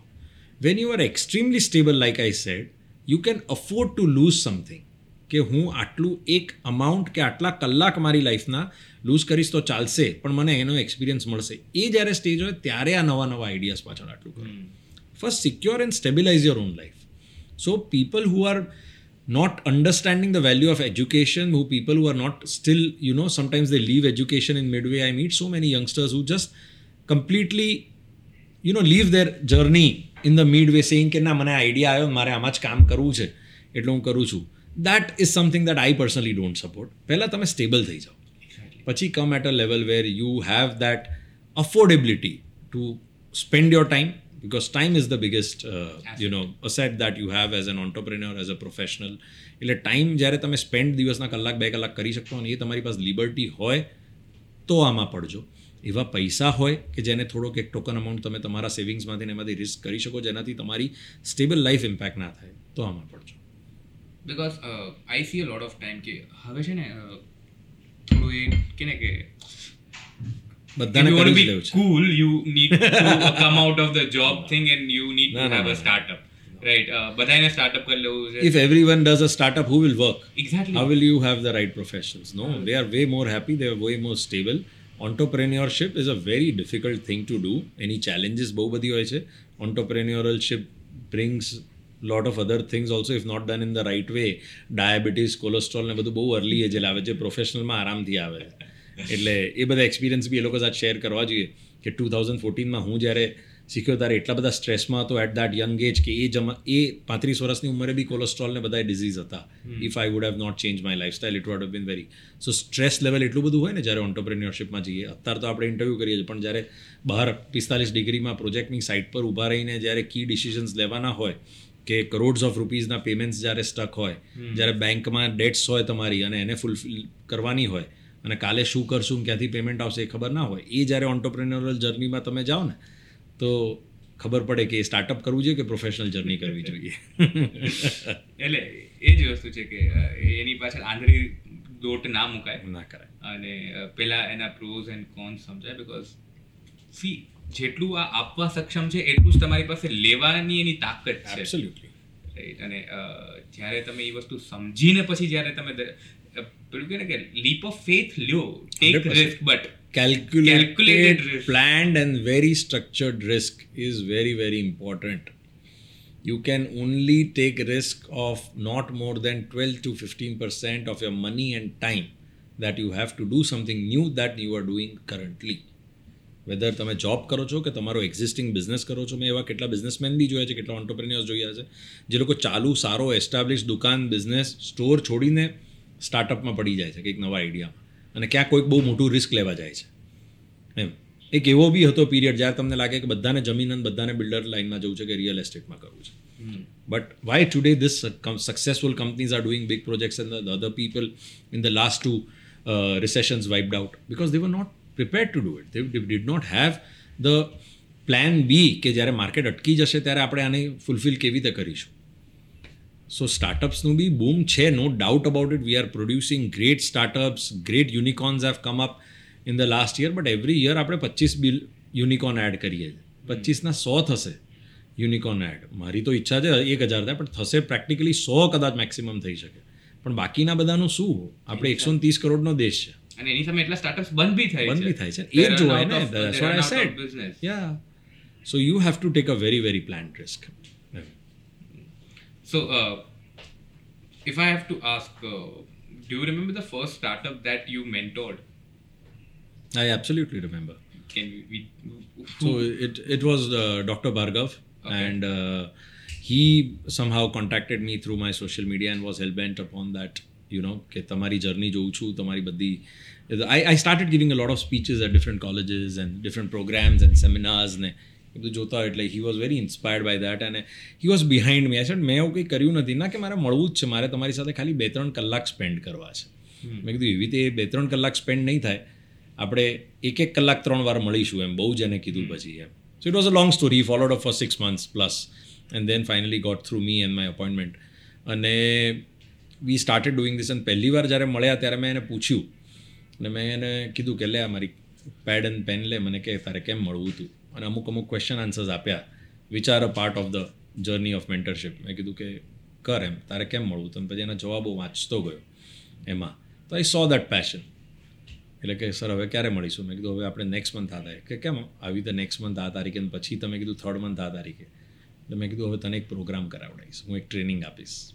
when you are extremely stable like I said you can afford to lose something કે હું આટલું એક અમાઉન્ટ કે આટલા કલાક મારી લાઈફના લૂઝ કરીશ તો ચાલશે પણ મને એનો એક્સપિરિયન્સ મળશે એ જ્યારે સ્ટેજ હોય ત્યારે આ નવા નવા આઈડિયાઝ પાછળ આટલું કરો first secure and stabilize your own life so people who are not understanding the value of education who people who are not still you know sometimes they leave education in midway i meet so many youngsters who just completely you know leave their journey in midway saying કે ના મને idea આવ્યો મારે આમાં જ કામ કરવું છે એટલે હું કરું છું. That is something that I personally don't support પહેલાં તમે સ્ટેબલ થઈ જાઓ. પછી come at a level where you have that affordability to spend your time because time is the biggest you know asset that you have as an entrepreneur as a professional એટલે time જ્યારે તમે spend દિવસના કલાક બે કલાક કરી શકો અને એ તમારી પાસે લિબર્ટી હોય તો આમાં પડજો. એવા પૈસા હોય કે જેને થોડોક એક ટોકન અમાઉન્ટ તમે તમારા સેવિંગ્સમાંથી ને એમાંથી રિસ્ક કરી શકો જેનાથી તમારી સ્ટેબલ લાઈફ ઇમ્પેક્ટ ના થાય તો આમાં પડજો because I see a lot of time કે હવે છે ને uh, થોડું એ કે ને કે બધાને કરી લેવું છે out of the job thing and you need No, to no, have no, a no. startup. Right. Uh, બધાને startup કરી લેવું છે. if everyone does a startup who will work Exactly. how will you have the right professionals no they are way more happy they are way more stable entrepreneurship is a very difficult thing to do any challenges બહુ બધી હોય છે entrepreneurship brings lot of other things also if not done in the right way diabetes cholesterol ને બધું બહુ early એજે લાવે જે પ્રોફેશનલમાં આરામથી આવે એટલે એ બધા એક્સપિરિયન્સ બી એ લોકો સાથે શેર કરવા જોઈએ કે ટુ થાઉઝન્ડ ફોર્ટીનમાં હું જ્યારે શીખ્યો ત્યારે એટલા બધા સ્ટ્રેસમાં હતો એટ દેટ યંગ એજ કે એ જમા એ પાંત્રીસ વર્ષની ઉંમરે બી કોલેસ્ટ્રોલ ને બધા ડિઝીઝ હતા. If I would have not change my lifestyle it what have been very so stress level એટલું બધું હોય ને જ્યારે ઓન્ટરપ્રિન્યોરશિપમાં જઈએ અત્યારે તો આપણે ઇન્ટરવ્યૂ કરીએ છીએ પણ જ્યારે બહાર પિસ્તાલીસ ડિગ્રીમાં પ્રોજેક્ટની સાઇટ પર ઊભા રહીને જ્યારે કી ડિસિઝન્સ લેવાના હોય કે કરોડ્સ ઓફ રૂપીઝના પેમેન્ટ્સ જ્યારે સ્ટક હોય જ્યારે બેંકમાં ડેટ્સ હોય તમારી અને એને ફૂલફિલ કરવાની હોય અને કાલે શું કરશું ક્યાંથી પેમેન્ટ આવશે એ ખબર ના હોય એ જ્યારે ઓન્ટરપ્રિન્યોરલ જર્નીમાં તમે જાઓ ને તો ખબર પડે કે સ્ટાર્ટઅપ કરવું જોઈએ કે પ્રોફેશનલ જર્ની કરવી જોઈએ? એટલે એ જ વસ્તુ છે કે એની પાછળ આંધળી દોટ ના મુકાય. ના કરાય. અને પહેલા એના પ્રોઝ એન્ડ કોન્સ સમજાય બીકોઝ સી જેટલું આ આપવા સક્ષમ છે એટલું જ તમારી પાસે લેવાની એની તાકાત છે. એબ્સોલ્યુટલી રાઈટ અને જ્યારે તમે એ વસ્તુ સમજીને પછી જ્યારે તમે પેલું કહે ને કે લીપ ઓફ ફેથ લ્યો take risk but calculated, Calculated risk. planned and very structured risk is very very important you can only take risk of not more than 12 to 15% of your money and time that you have to do something new that you are doing currently whether તમે job કરો છો કે તમારો existing business કરો છો મેં એવા કેટલા બિઝનેસમેન બી જોયા છે કેટલા ઓન્ટરપ્રિન્યોર્સ જોયા છે જે લોકો ચાલુ સારો એસ્ટાબ્લિશ દુકાન બિઝનેસ સ્ટોર છોડીને સ્ટાર્ટઅપમાં પડી જાય છે કંઈક નવા આઈડિયામાં અને ક્યાંક કોઈક બહુ મોટું રિસ્ક લેવા જાય છે એમ એક એવો બી હતો પીરિયડ જ્યારે તમને લાગે કે બધાને જમીન અને બધાને બિલ્ડર લાઇનમાં જવું છે કે રિયલ એસ્ટેટમાં કરવું છે uh, com- successful companies are doing big projects and the, the other people in the last two uh, recessions wiped out? Because they were not prepared to do it. They, they did not have the plan B કે જ્યારે market અટકી જશે ત્યારે આપણે આને fulfil કેવી રીતે કરીશું સો સ્ટાર્ટઅપ્સનું બી બૂમ છે no doubt about it we are producing great startups great unicorns have come up in the last year but every year આપણે પચીસ બિલ યુનિકોર્ન એડ કરીએ છીએ પચીસના સો થશે યુનિકોર્ન એડ મારી તો ઈચ્છા છે એક હજાર થાય પણ થશે પ્રેક્ટિકલી સો કદાચ મેક્સિમમ થઈ શકે પણ બાકીના બધાનું શું આપણે એકસો ત્રીસ કરોડનો દેશ છે અને એની સામે એટલા સ્ટાર્ટઅપ્સ બંધ બી થાય બંધ બી થાય છે. એ જ જોવાય ને so you have to take a very very said. business. uh, if I have to ask, uh, do you remember the first startup that you mentored? I absolutely remember. Can we? we So it it was uh, Dr. Bhargav, Okay. and uh, he somehow contacted me through my social media and was hell bent upon that. You know, કે તમારી journey જોઉં છું તમારી બધી I, I started giving a lot of speeches at different colleges and different programs and seminars ને બધું જોતા હોય એટલે he was very inspired by that અને he was behind me I said મેં એવું કંઈ કર્યું નથી. ના કે મારે મળવું જ છે. મારે તમારી સાથે ખાલી બે ત્રણ કલાક સ્પેન્ડ કરવા છે. મેં કીધું એવી રીતે બે ત્રણ કલાક સ્પેન્ડ નહીં થાય. આપણે એક એક કલાક ત્રણ વાર મળીશું. એમ બહુ જ એને કીધું પછી એમ. So it was a long story followed up for six months plus and then finally got through me and my appointment અને વી સ્ટાર્ટેડ ડુઈંગ દિસ અને પહેલી વાર જ્યારે મળ્યા ત્યારે મેં એને પૂછ્યું. અને મેં એને કીધું કે લે આ મારી પેડ એન્ડ પેન લે. મને કે તારે કેમ મળવું હતું અને અમુક અમુક ક્વેશ્ચન આન્સર્સ આપ્યા. વિચાર a part of the journey of mentorship મેં કીધું કે કર એમ. તારે કેમ મળવું? તમે પછી એના જવાબો વાંચતો ગયો એમાં. તો આઈ સો દેટ પેશન એટલે કે સર હવે ક્યારે મળીશું? મેં કીધું, હવે આપણે નેક્સ્ટ મંથ આ તારીખે. કે કેમ? આવી રીતે નેક્સ્ટ મંથ આ તારીખે પછી તમે કીધું થર્ડ મંથ આ તારીખે. એટલે મેં કીધું, હવે તને એક પ્રોગ્રામ કરાવડાવીશ. હું એક ટ્રેનિંગ આપીશ.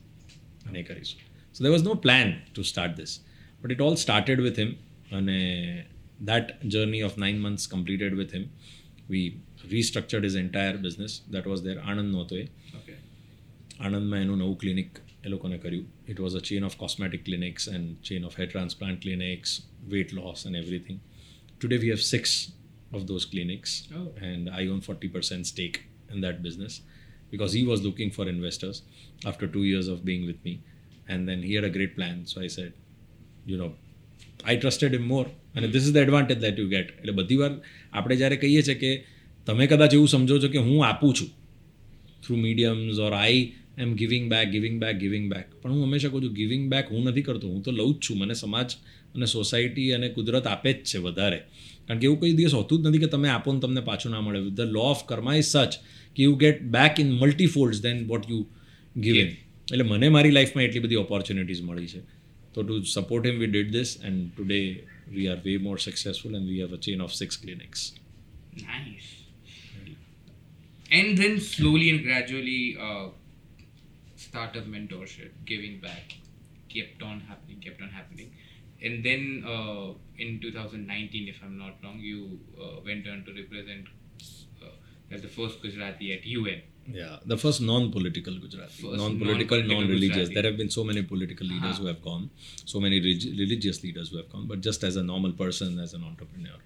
અને એ કરીશું. So there was no plan to start this but it all started with him અને that journey of nine months completed with him we restructured is entire business that was there આણંદનો હતો એ Okay. આણંદમાં એનું નવું clinic એ લોકોને કર્યું it was a chain of cosmetic clinics and chain of hair transplant clinics weight loss and everything today we have six of those clinics Oh. and I own 40% stake in that business because he was looking for investors after two years of being with me and then he had a great plan so I said you know I trusted him more અને this is the advantage that you get એટલે બધી વાર આપણે જ્યારે કહીએ છીએ કે તમે કદાચ એવું સમજો છો કે હું આપું છું. Through mediums or I am giving back giving back giving back પણ હું હંમેશા કહું છું ગિવિંગ બેક હું નથી કરતો, હું તો લઉં જ છું. મને સમાજ અને સોસાયટી અને કુદરત આપે જ છે વધારે. કારણ કે એવું કોઈ દિવસ હોતું જ નથી કે તમે આપો ને તમને પાછું ના મળે. The law of karma is such કે you get back in multifolds then what you giving એટલે મને મારી લાઈફમાં એટલી બધી ઓપોર્ચ્યુનિટીઝ મળી છે. તો to support him we did this and today we are way more successful and we have a chain of six clinics. Nice. And then slowly and gradually uh, startup mentorship giving back kept on happening kept on happening. And then uh, in 2019 if i'm not wrong you uh, went on to represent uh, as the first gujarati at un Yeah, the first non-political Gujarati, First non-political, non-political non-religious. Gujarati. There have been so many political leaders Ah. who have gone, so many relig- religious leaders who have gone. But just as a normal person, as an entrepreneur,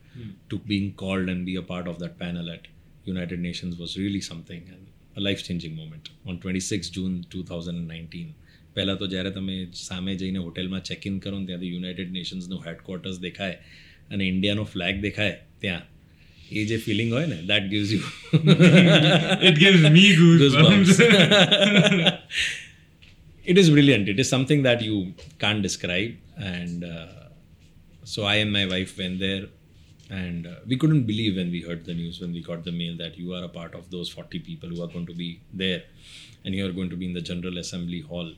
to being called and be a part of that panel at United Nations was really something and a life-changing moment. On 26 June 2019, પહેલાં તો જ્યારે તમે સામે જઈને હોટેલમાં check in કરો ને ત્યાંથી યુનાઇટેડ નેશન્સનું હેડક્વાર્ટર્સ દેખાય અને ઇન્ડિયાનો ફ્લેગ દેખાય ત્યાં એ જે ફિલિંગ હોય ને that gives you It gives me goosebumps. it is brilliant. It is something that you can't describe. And uh, so I and my wife went there, and uh, we couldn't believe when we heard the news, when we got the mail that you are a part of those 40 people who are going to be there, and you are going to be in the General Assembly Hall.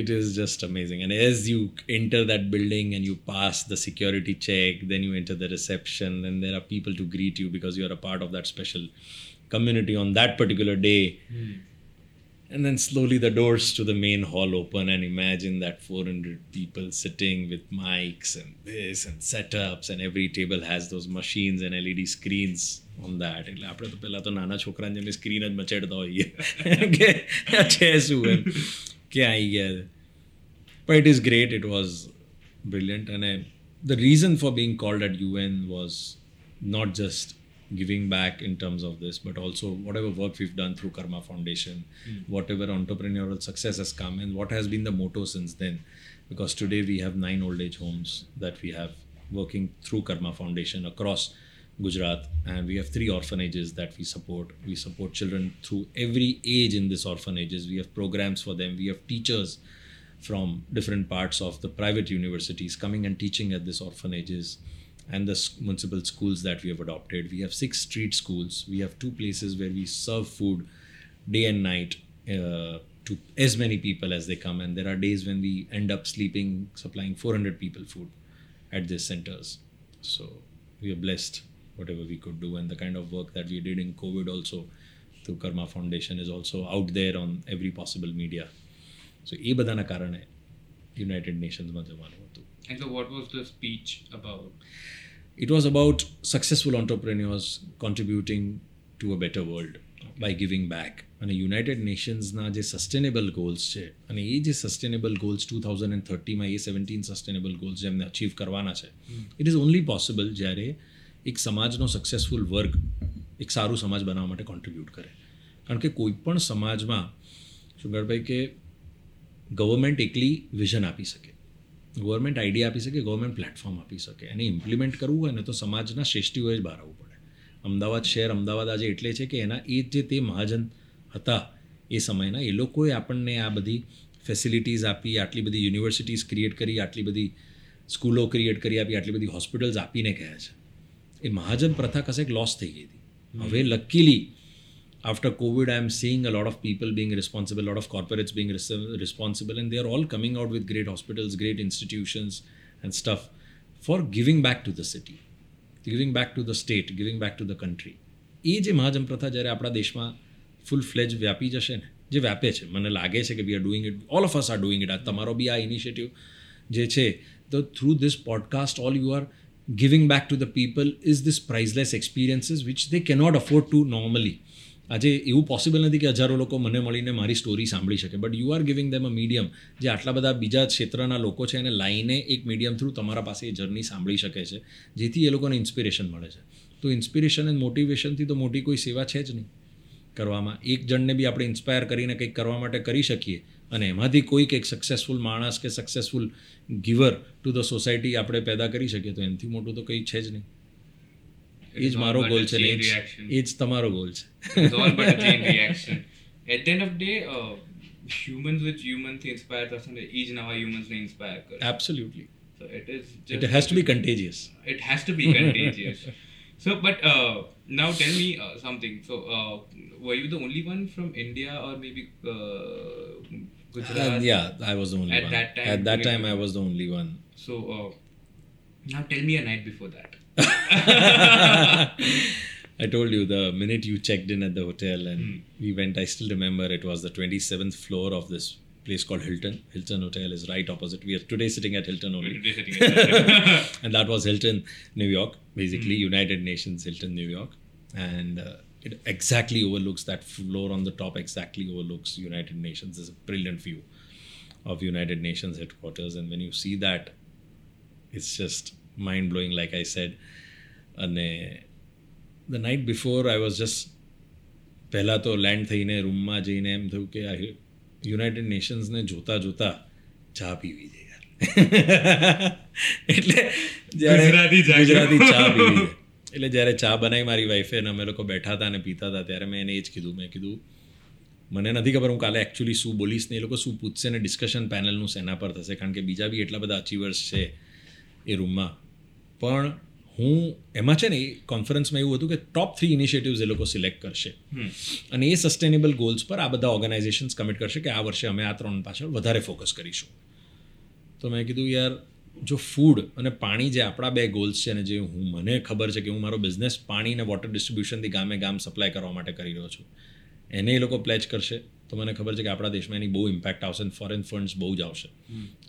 It is just amazing. And as you enter that building and you pass the security check, then you enter the reception, and there are people to greet you because you are a part of that special community on that particular day. And then slowly the doors to the main hall open, and imagine that 400 people sitting with mics and this and setups, and every table has those machines and LED screens on that. એટલે આપણે તો પહેલાં તો નાના છોકરાને જેમ screen જ મચેડતા હોઈએ કે આ છે શું એમ yeah, गया but it is great it was brilliant. And the reason for being called at un was not just giving back in terms of this but also whatever work we've done through karma foundation mm. whatever entrepreneurial success has come and what has been the motto since then? Because today we have nine old age homes that we have working through karma foundation across Gujarat, and we have three orphanages that we support. We support children through every age in these orphanages. We have programs for them. We have teachers from different parts of the private universities coming and teaching at these orphanages and the municipal schools that we have adopted. We have six street schools. We have two places where we serve food day and night uh, to as many people as they come. And there are days when we end up sleeping, supplying 400 people food at these centers. So we are blessed, whatever we could do. And the kind of work that we did in COVID also through Karma Foundation is also out there on every possible media. સો એ બધાના કારણે United નેશન્સમાં જવાનું હતું And so, what was the speech about? It was about successful entrepreneurs contributing to a better world by giving back અને United નેશન્સના જે sustainable goals છે અને એ જે sustainable goals two thousand and થર્ટીમાં એ સેવન્ટીન સસ્ટેનેબલ ગોલ્સ જેમને achieve કરવાના છે ઇટ ઇઝ ઓનલી પોસિબલ જ્યારે એક સમાજનો સક્સેસફુલ વર્ક એક સારું સમાજ બનાવવા માટે કોન્ટ્રીબ્યુટ કરે. કારણ કે કોઈપણ સમાજમાં સુગરભાઈ કે ગવર્મેન્ટ એકલી વિઝન આપી શકે. ગવર્મેન્ટ આઈડિયા આપી શકે ગવર્મેન્ટ પ્લેટફોર્મ આપી શકે. એને ઇમ્પ્લિમેન્ટ કરવું હોય ને તો સમાજના શ્રેષ્ઠીઓએ જ બહાર આવવું પડે. અમદાવાદ શહેર અમદાવાદ આજે એટલે છે કે એના એ જે તે મહાજન હતા એ સમયના, એ લોકોએ આપણને આ બધી ફેસિલિટીઝ આપી, આટલી બધી યુનિવર્સિટીઝ ક્રિએટ કરી, આટલી બધી સ્કૂલો ક્રિએટ કરી આપી, આટલી બધી હોસ્પિટલ્સ આપીને ગયા છે. એ મહાજન પ્રથા કશેક લોસ થઈ ગઈ હતી હવે luckily COVID, I'm seeing a lot of people being responsible, a lot of corporates being res- responsible, and they are all coming out with great hospitals, great institutions, and stuff for giving back to the city, giving back to the state, giving back to the country. એ જે મહાજન પ્રથા જ્યારે આપણા દેશમાં ફૂલ fledged વ્યાપી જશે ને જે વ્યાપે છે મને લાગે છે કે we are doing it all of us are doing it આ તમારો બી આ ઇનિશિયેટિવ જે છે તો through this podcast all you are giving back to the people is this priceless experiences which they cannot afford to normally આજે એવું possible નથી કે હજારો લોકો મને મળીને મારી સ્ટોરી સાંભળી શકે but you are giving them a medium જે આટલા બધા બીજા ક્ષેત્રના લોકો છે એને લાઈને એક મીડિયમ થ્રુ તમારા પાસે એ જર્ની સાંભળી શકે છે, જેથી એ લોકોને ઇન્સ્પિરેશન મળે છે. તો ઇન્સ્પિરેશન એન્ડ મોટિવેશનથી તો મોટી કોઈ સેવા છે જ નહીં. કરવામાં એક જણને બી આપણે ઇન્સ્પાયર કરીને કંઈક કરવા માટે કરી શકીએ અને એમાંથી કોઈક એક સક્સેસફુલ માણસ કે successful giver to the society આપણે પેદા કરી શકીએ તો એનાથી મોટું તો કંઈ છે જ નહીં એ જ મારો ગોલ છે ને એ જ તમારો ગોલ છે it's all but a chain reaction. At the end of the day, uh, humans with humans થી inspire થશે ને એ જ નવા humans ને inspire કરે absolutely so it is it has to be contagious it has to be contagious so but uh, now tell me uh, something so uh, were you the only one from india or maybe gujarat yeah i was the only At one that time, at that time i was the only one so uh, now tell me a night before that I told you the minute you checked in at the hotel and we went, I still remember it was the 27th floor of this place called Hilton. Hilton Hotel is right opposite. We are today sitting at Hilton only. Today sitting at- and that was Hilton, New York, basically United Nations Hilton, New York. And uh, it exactly overlooks that floor on the top, exactly overlooks United Nations. There's a brilliant view of United Nations headquarters. And when you see that, it's just mind blowing, like I said. And uh, the night before, I was just પહેલાં તો land થઈને રૂમમાં જઈને એમ થયું કે આ United નેશન્સને જોતા જોતા ચા પીવી છે યાર એટલે જ્યારે ગુજરાતી ચા. ગુજરાતી ચા પીવી છે એટલે જ્યારે ચા બનાવી મારી વાઈફે અને અમે લોકો બેઠા હતા અને પીતા હતા ત્યારે મેં એને એ જ કીધું મેં કીધું મને નથી ખબર હું કાલે એકચ્યુઅલી શું બોલીશ ને એ લોકો શું પૂછશે ને ડિસ્કશન પેનલનું શેના પર થશે કારણ કે બીજા બી એટલા બધા અચીવર્સ છે એ રૂમમાં પણ હું એમાં છે ને એ કોન્ફરન્સમાં એવું હતું કે ટોપ થ્રી ઇનિશિયેટિવ્સ એ લોકો સિલેક્ટ કરશે. અને એ સસ્ટેનેબલ ગોલ્સ પર આ બધા ઓર્ગેનાઇઝેશન્સ કમિટ કરશે કે આ વર્ષે અમે આ ત્રણ પાછળ વધારે ફોકસ કરીશું. તો મેં કીધું યાર જો ફૂડ અને પાણી જે આપણા બે ગોલ્સ છે અને જે હું મને ખબર છે કે હું મારો બિઝનેસ પાણી અને વોટર ડિસ્ટ્રીબ્યુશનથી ગામે ગામ સપ્લાય કરવા માટે કરી રહ્યો છું. એને એ લોકો પ્લેચ કરશે. તો મને ખબર છે કે આપણા દેશમાં એની બહુ ઇમ્પેક્ટ આવશે અને ફોરેન ફંડ્સ બહુ જ આવશે.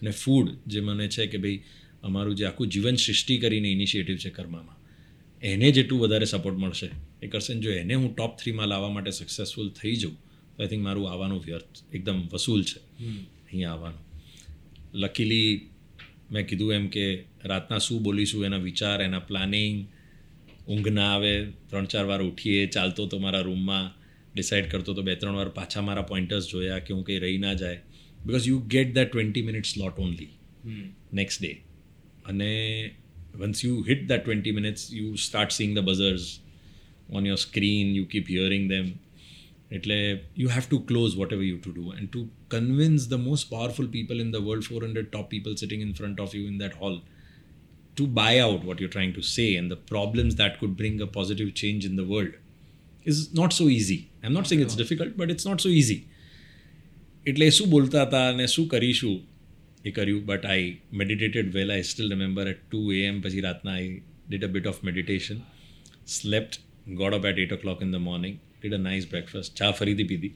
અને ફૂડ જે મને છે કે ભાઈ અમારું જે આખું જીવન સૃષ્ટિ કરીને ઇનિશિયેટિવ છે કર્મામાં એને જેટલું વધારે સપોર્ટ મળશે એ કરશે. જો એને હું ટોપ થ્રીમાં લાવવા માટે સક્સેસફુલ થઈ જાઉં તો આઈ થિંક મારું આવવાનું વ્યર્થ એકદમ વસૂલ છે. અહીંયા આવવાનું. લકીલી મેં કીધું એમ કે રાતના શું બોલીશું એના વિચાર એના પ્લાનિંગ ઊંઘ ના આવે ત્રણ ચાર વાર ઉઠીએ ચાલતો તો મારા રૂમમાં ડિસાઇડ કરતો તો બે ત્રણ વાર પાછા મારા પોઈન્ટર્સ જોયા કે હું કંઈ રહી ના જાય. Because you get that twenty minute slot only next day અને once you hit the twenty minutes you start seeing the buzzers on your screen you keep hearing them એટલે you have to close whatever you to do and to convince the most powerful people in the world four hundred top people sitting in front of you in that hall to buy out what you're trying to say and the problems that could bring a positive change in the world is not so easy. I'm not saying it's difficult, but it's not so easy. એટલે શું બોલતા હતા અને શું કરીશું? એ કર્યું but I meditated well I still remember at two A M પછી રાતના I did a bit of meditation slept got up at eight o'clock in the morning did a nice breakfast ચા ફરીથી પીધી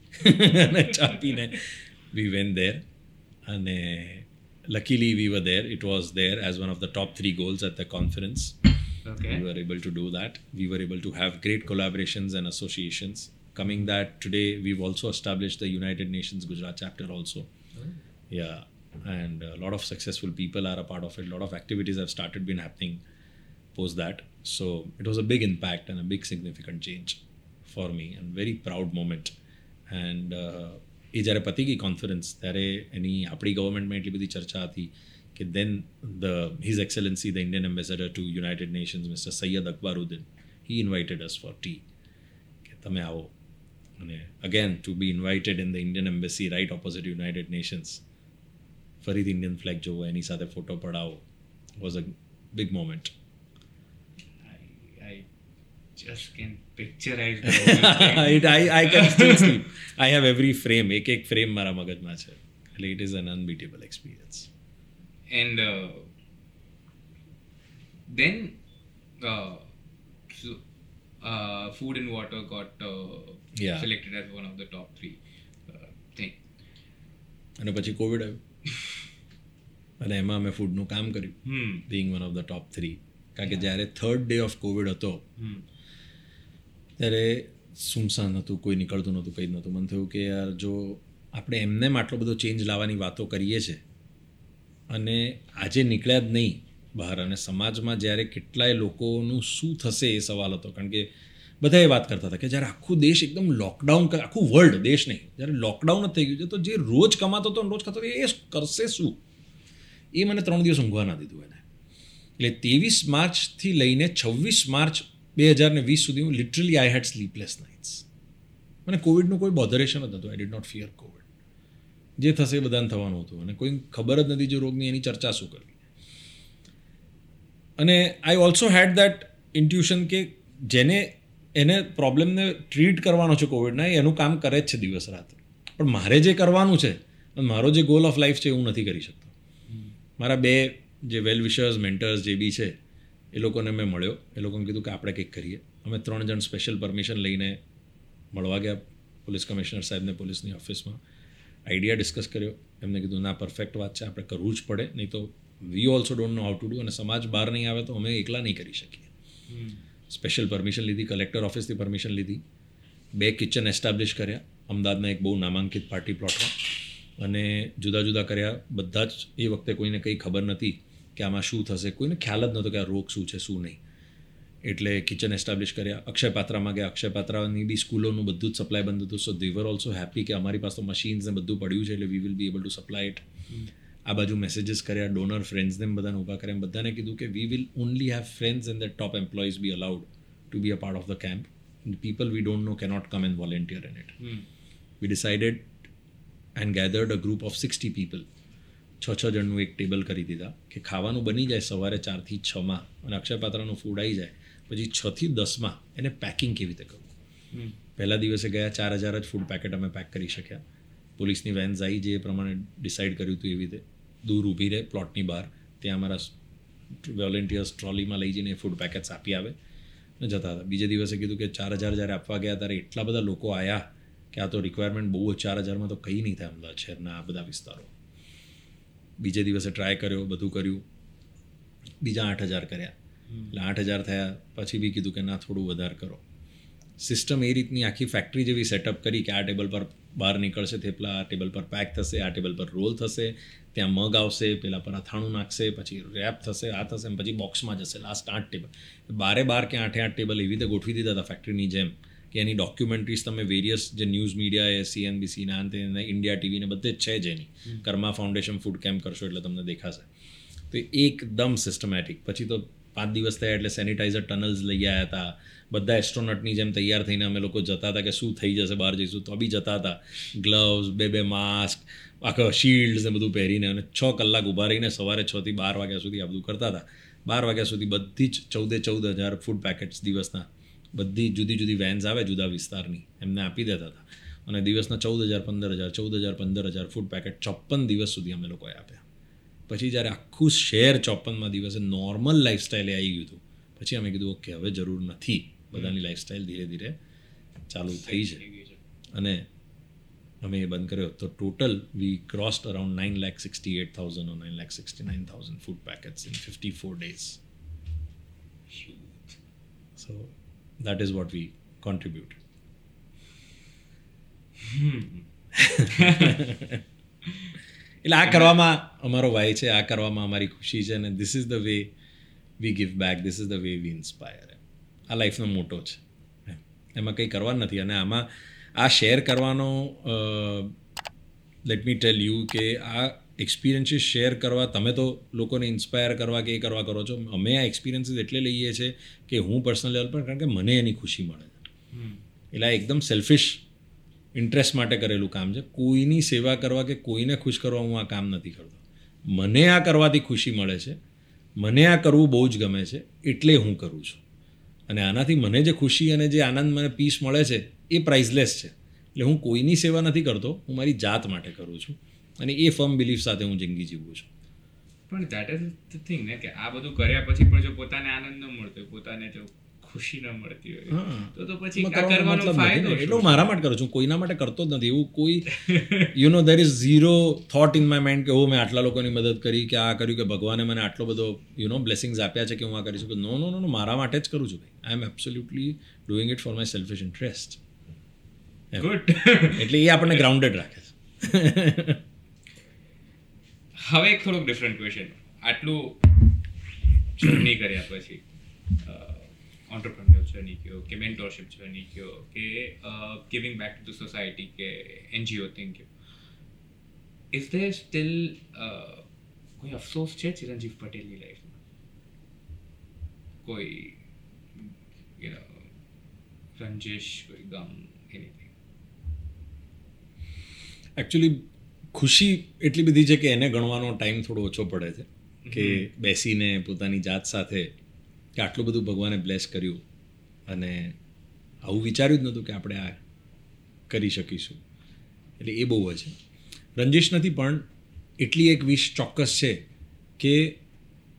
અને ચા પીને વી વેન દેર અને luckily we were there it was there as one of the top three goals at the conference okay we were able to do that we were able to have great collaborations and associations coming that today we've also established the united nations gujarat chapter also yeah and a lot of successful people are a part of it a lot of activities have started been happening post that So it was a big impact and a big significant change For me and very proud moment. And uh, એ જ્યારે પતી ગઈ conference ત્યારે એની આપણી ગવર્મેન્ટમાં એટલી બધી ચર્ચા હતી કે then the his excellency the Indian ambassador to United Nations mister Syed Akbaruddin he invited us for tea કે તમે આવો અને again to be invited in the Indian embassy right opposite United Nations ફરીથી ઇન્ડિયન ફ્લેગ જોવો એની સાથે photo પડાવો was a big moment I, I just can picturize it. I, I can still sleep. I have every frame, એક એક frame મારા મગજમાં છે એટલે it is an unbeatable experience and uh, then uh, so, uh, food and water got uh, Yeah. selected as one of the top three uh, thing. અને પછી Covid આવ્યું અને એમાં અમે ફૂડનું કામ કર્યું Hmm. Being one of the top three કારણ કે જ્યારે થર્ડ ડે ઓફ કોવિડ હતો Hmm. ત્યારે સુમસાન હતું, કોઈ નીકળતું નહોતું, કંઈ જ નહોતું. મને થયું કે યાર, જો આપણે એમને આટલો બધો ચેન્જ લાવવાની વાતો કરીએ છીએ અને આજે નીકળ્યા જ નહીં બહાર, અને સમાજમાં જ્યારે કેટલાય લોકોનું શું થશે એ સવાલ હતો. કારણ કે બધા એ વાત કરતા હતા કે જ્યારે આખું દેશ એકદમ લોકડાઉન આખું વર્લ્ડ દેશ નહીં, જ્યારે લોકડાઉન જ થઈ ગયું છે, તો જે રોજ કમાતો હતો રોજ ખાતો એ કરશે શું? એ મને ત્રણ દિવસ ઊંઘવા ના દીધું એને. એટલે ત્રેવીસ માર્ચથી લઈને છવ્વીસ માર્ચ બે હજાર ને વીસ સુધી હું literally I had sleepless nights મને કોવિડનું કોઈ બોધરેશન જ નહોતું. I did not fear COVID જે થશે એ બધાને થવાનું હતું. અને કોઈ ખબર જ નથી જો રોગની એની ચર્ચા શું કરવી. અને I also had that intuition કે જેને એને પ્રોબ્લેમને ટ્રીટ કરવાનો છે કોવિડના એનું કામ કરે જ છે દિવસ રાત. પણ મારે જે કરવાનું છે અને મારો જે ગોલ ઓફ લાઈફ છે એ હું નથી કરી શકતો. મારા બે જે વેલ વિશર્સ મેન્ટર્સ જે બી છે એ લોકોને મેં મળ્યો. એ લોકોને કીધું કે આપણે કંઈક કરીએ. અમે ત્રણ જણ સ્પેશિયલ પરમિશન લઈને મળવા ગયા પોલીસ કમિશનર સાહેબને પોલીસની ઓફિસમાં. આઈડિયા ડિસ્કસ કર્યો. એમને કીધું ના પરફેક્ટ વાત છે. આપણે કરવું જ પડે. નહીં તો we also don't know how to do અને સમાજ બહાર નહીં આવે તો અમે એકલા નહીં કરી શકીએ. સ્પેશિયલ પરમિશન લીધી કલેક્ટર ઓફિસથી પરમિશન લીધી. બે કિચન એસ્ટાબ્લિશ કર્યા. અમદાવાદના એક બહુ નામાંકિત પાર્ટી પ્લોટમાં અને જુદા જુદા કર્યા. બધા જ એ વખતે કોઈને કંઈ ખબર નથી. કે આમાં શું થશે? કોઈને ખ્યાલ જ નહોતો કે આ રોગ શું છે શું નહીં. એટલે કિચન એસ્ટાબ્લિશ કર્યા. અક્ષય પાત્રામાં ગયા. અક્ષય પાત્રાની બી સ્કૂલોનું બધું જ સપ્લાય બંધ હતું. સો દેવર ઓલ્સો હેપી કે અમારી પાસે તો મશીન્સ ને બધું પડ્યું છે એટલે we will be able to supply it આ બાજુ મેસેજીસ કર્યા ડોનર ફ્રેન્ડ્સને બધાને ઊભા કર્યા. બધાને કીધું કે we will only have friends and the top employees be allowed to be a part of the camp people we don't know cannot come and volunteer in it we decided and gathered a group of 60 people. છ છ જણનું એક table કરી દીધા કે ખાવાનું બની જાય સવારે ચારથી છમાં અને અક્ષયપાત્રનું ફૂડ આવી જાય પછી છથી દસમાં એને પેકિંગ કેવી રીતે કરવું? પહેલા દિવસે ગયા ચાર હજાર જ ફૂડ પેકેટ અમે પેક કરી શક્યા. પોલીસની વેન્સ આવી જે પ્રમાણે ડિસાઇડ કર્યું હતું એવી રીતે. દૂર ઊભી રહે પ્લોટની બહાર. ત્યાં અમારા વોલેન્ટિયર્સ ટ્રોલીમાં લઈ જઈને ફૂડ પેકેટ્સ આપી આવે ને જતા હતા. બીજે દિવસે કીધું કે ચાર હજાર જ્યારે આપવા ગયા ત્યારે એટલા બધા લોકો આવ્યા કે આ તો રિક્વાયરમેન્ટ બહુ ચાર હજારમાં તો કંઈ નહીં થાય અમદાવાદ શહેરના આ બધા વિસ્તારો બીજે દિવસે ટ્રાય કર્યો બધું કર્યું. બીજા આઠ હજાર કર્યા. એટલે આઠ હજાર થયા પછી બી કીધું કે ના થોડું વધારે કરો. સિસ્ટમ એ રીતની આખી ફેક્ટરી જેવી સેટઅપ કરી કે આ ટેબલ પર બહાર નીકળશે થેપલા આ ટેબલ પર પેક થશે આ ટેબલ પર રોલ થશે ત્યાં મગ આવશે પેલા પર અથાણું નાખશે પછી રેપ થશે આ થશે પછી બોક્સમાં જશે લાસ્ટ આઠ ટેબલ બારે બાર કે આઠે આઠ ટેબલ એવી રીતે ગોઠવી દીધા હતા ફેક્ટરીની જેમ. કે એની ડોક્યુમેન્ટરીઝ તમે વેરિયસ જે ન્યૂઝ મીડિયા એ સીએનબીસીના અંતે ઇન્ડિયા ટીવીને બધે જ છે જ એની. કર્મા ફાઉન્ડેશન ફૂડ કેમ્પ કરશો એટલે તમને દેખાશે. તો એકદમ સિસ્ટમેટિક પછી તો પાંચ દિવસ થયા એટલે સેનિટાઈઝર ટનલ્સ લઈ આવ્યા હતા. બધા એસ્ટ્રોનટની જેમ તૈયાર થઈને અમે લોકો જતા હતા કે શું થઈ જશે બહાર જઈશું. તો બી જતા હતા. ગ્લવ્સ બે બે માસ્ક આખો શિલ્ડ્સ ને બધું પહેરીને અને છ કલાક ઊભા રહીને સવારે છ થી બાર વાગ્યા સુધી આ બધું કરતા હતા. બાર વાગ્યા સુધી બધી જ ચૌદે ચૌદ હજાર ફૂડ પેકેટ્સ દિવસના બધી જુદી જુદી વેન્સ આવે જુદા વિસ્તારની. એમને આપી દેતા હતા. અને દિવસના ચૌદ હજાર પંદર હજાર ચૌદ હજાર પંદર હજાર ફૂડ પેકેટ ચોપ્પન દિવસ સુધી અમે લોકોએ આપ્યા. પછી જ્યારે આખું શહેર ચોપ્પનમાં દિવસે નોર્મલ લાઈફસ્ટાઈલે આવી ગયું હતું. પછી અમે કીધું ઓકે હવે જરૂર નથી. બધાની લાઈફસ્ટાઈલ ધીરે ધીરે ચાલુ થઈ છે. અને અમે એ બંધ કર્યો. તો total we crossed around nine lakh sixty eight thousand or nine lakh sixty nine thousand food packets in fifty four days so that is what we contribute. એટલે આ કરવામાં અમારો ભાઈ છે આ કરવામાં અમારી ખુશી છે અને this is the way we give back this is the way we inspire આ લાઈફનો મોટો છે. એમાં કંઈ કરવા નથી અને આમાં આ શેર કરવાનો લેટ મી ટેલ યુ કે આ એક્સપિરિયન્સીસ શેર કરવા તમે તો લોકોને ઇન્સ્પાયર કરવા કે એ કરવા કરો છો. અમે આ એક્સપિરિયન્સીસ એટલે લઈએ છીએ કે હું પર્સનલ લેવલ પર કારણ કે મને એની ખુશી મળે છે. એટલે આ એકદમ સેલ્ફિશ ઇન્ટરેસ્ટ માટે કરેલું કામ છે. કોઈની સેવા કરવા કે કોઈને ખુશ કરવા હું આ કામ નથી કરતો. મને આ કરવાથી ખુશી મળે છે. મને આ કરવું બહુ જ ગમે છે એટલે હું કરું છું. અને આનાથી મને જે ખુશી અને જે આનંદ મને પીસ મળે છે એ પ્રાઇઝલેસ છે. એટલે હું કોઈની સેવા નથી કરતો હું મારી જાત માટે કરું છું. અને એ ફર્મ બિલીફ સાથે હું જિંદગી જીવું છું. પણ દેટ ઇઝ ધ થિંગ ને કે આ બધું કર્યા પછી પણ જો પોતાને આનંદ ન મળતો હોય પોતાને જો ખુશી ન મળતી હોય. તો તો પછી આ કરવાનો ફાયદો. એટલે હું મારા માટે કરું છું. કોઈના માટે કરતો જ નથી. એવું કોઈ you know there is zero thought in my mind કે ઓ મેં આટલા લોકોની મદદ કરી કે આ કર્યું કે ભગવાને મને આટલો બધો યુ નો બ્લેસિંગ્સ આપ્યા છે કે હું આ કરી શકું. નો નો નો નો મારા માટે જ કરું છું ભાઈ. I am absolutely doing it for my selfish interest good એટલે એ આપણને ગ્રાઉન્ડેડ રાખે છે. હવે એક થોડોક ડિફરન્ટ ક્વેશ્ચન આટલું જર્ની કર્યા પછી ઓન્ટરપ્રન્યોર જર્ની કયો કે મેન્ટોરશિપ જર્ની કયો કે giving back to the society કે એનજીઓ થિંગ કયો? ઇઝ ધેર સ્ટીલ કોઈ અફસોસ છે ચિરંજીવ પટેલની લાઈફમાં કોઈ you know, રંજેશ કોઈ ગમ એનીથિંગ એકચ્યુઅલી ખુશી એટલી બધી છે કે એને ગણવાનો ટાઈમ થોડો ઓછો પડે છે. કે બેસીને પોતાની જાત સાથે કે આટલું બધું ભગવાને બ્લેસ કર્યું અને આવું વિચાર્યું જ નહોતું કે આપણે આ કરી શકીશું. એટલે એ બહુ છે. રંજીશ નથી પણ એટલી એક વિશ ચોક્કસ છે કે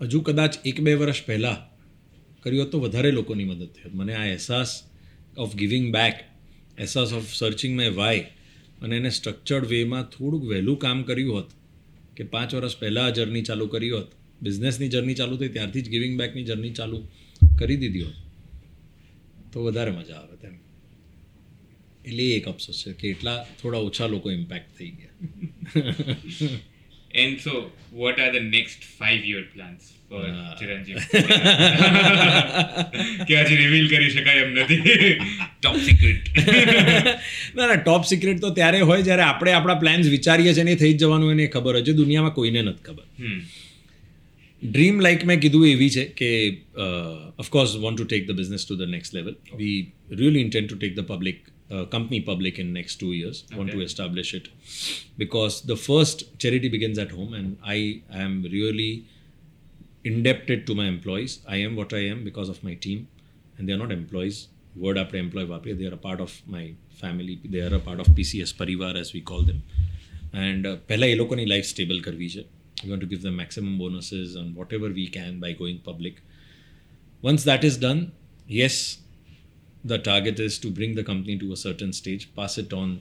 હજુ કદાચ એક બે વર્ષ પહેલાં કર્યું હોત તો વધારે લોકોની મદદ થઈ મને આ અહેસાસ ઓફ ગિવિંગ બેક અહેસાસ ઓફ સર્ચિંગ માય વાય અને એને સ્ટ્રક્ચર્ડ વેમાં થોડુંક વહેલું કામ કર્યું હોત, કે પાંચ વર્ષ પહેલાં જર્ની ચાલુ કરી હોત બિઝનેસની જર્ની ચાલુ થઈ, ત્યારથી જ ગિવિંગ બેકની જર્ની ચાલુ કરી દીધી હોત, તો વધારે મજા આવે તેમ. એટલે એક અફસોસ છે કે એટલા થોડા ઓછા લોકો ઇમ્પેક્ટ થઈ ગયા. And so, what are the next five year plans for Ah. Chiranjeev? કે હજી રિવીલ કરી શકાય એમ નથી ટોપ સિક્રેટ ના ના ટોપ સિક્રેટ તો ત્યારે હોય જ્યારે આપણે આપણા પ્લાન્સ વિચારીએ છીએ ને એ થઈ જ જવાનું એને ખબર છે દુનિયામાં કોઈને નથી ખબર. ડ્રીમ લાઈક મેં કીધું એવી છે કે of course want to take the business to the next level we really intent to take the public company public in next two years want to Okay. establish it because the first charity begins at home and i am really indebted to my employees i am what i am because of my team and they are not employees word after employee વાપરીએ they are a part of my family they are a part of pcs પરિવાર as we call them and uh, પહેલાં એ લોકોની life stable કરવી છે we want to give them maximum bonuses and whatever we can by going public once that is done yes The target is to bring the company to a certain stage, pass it on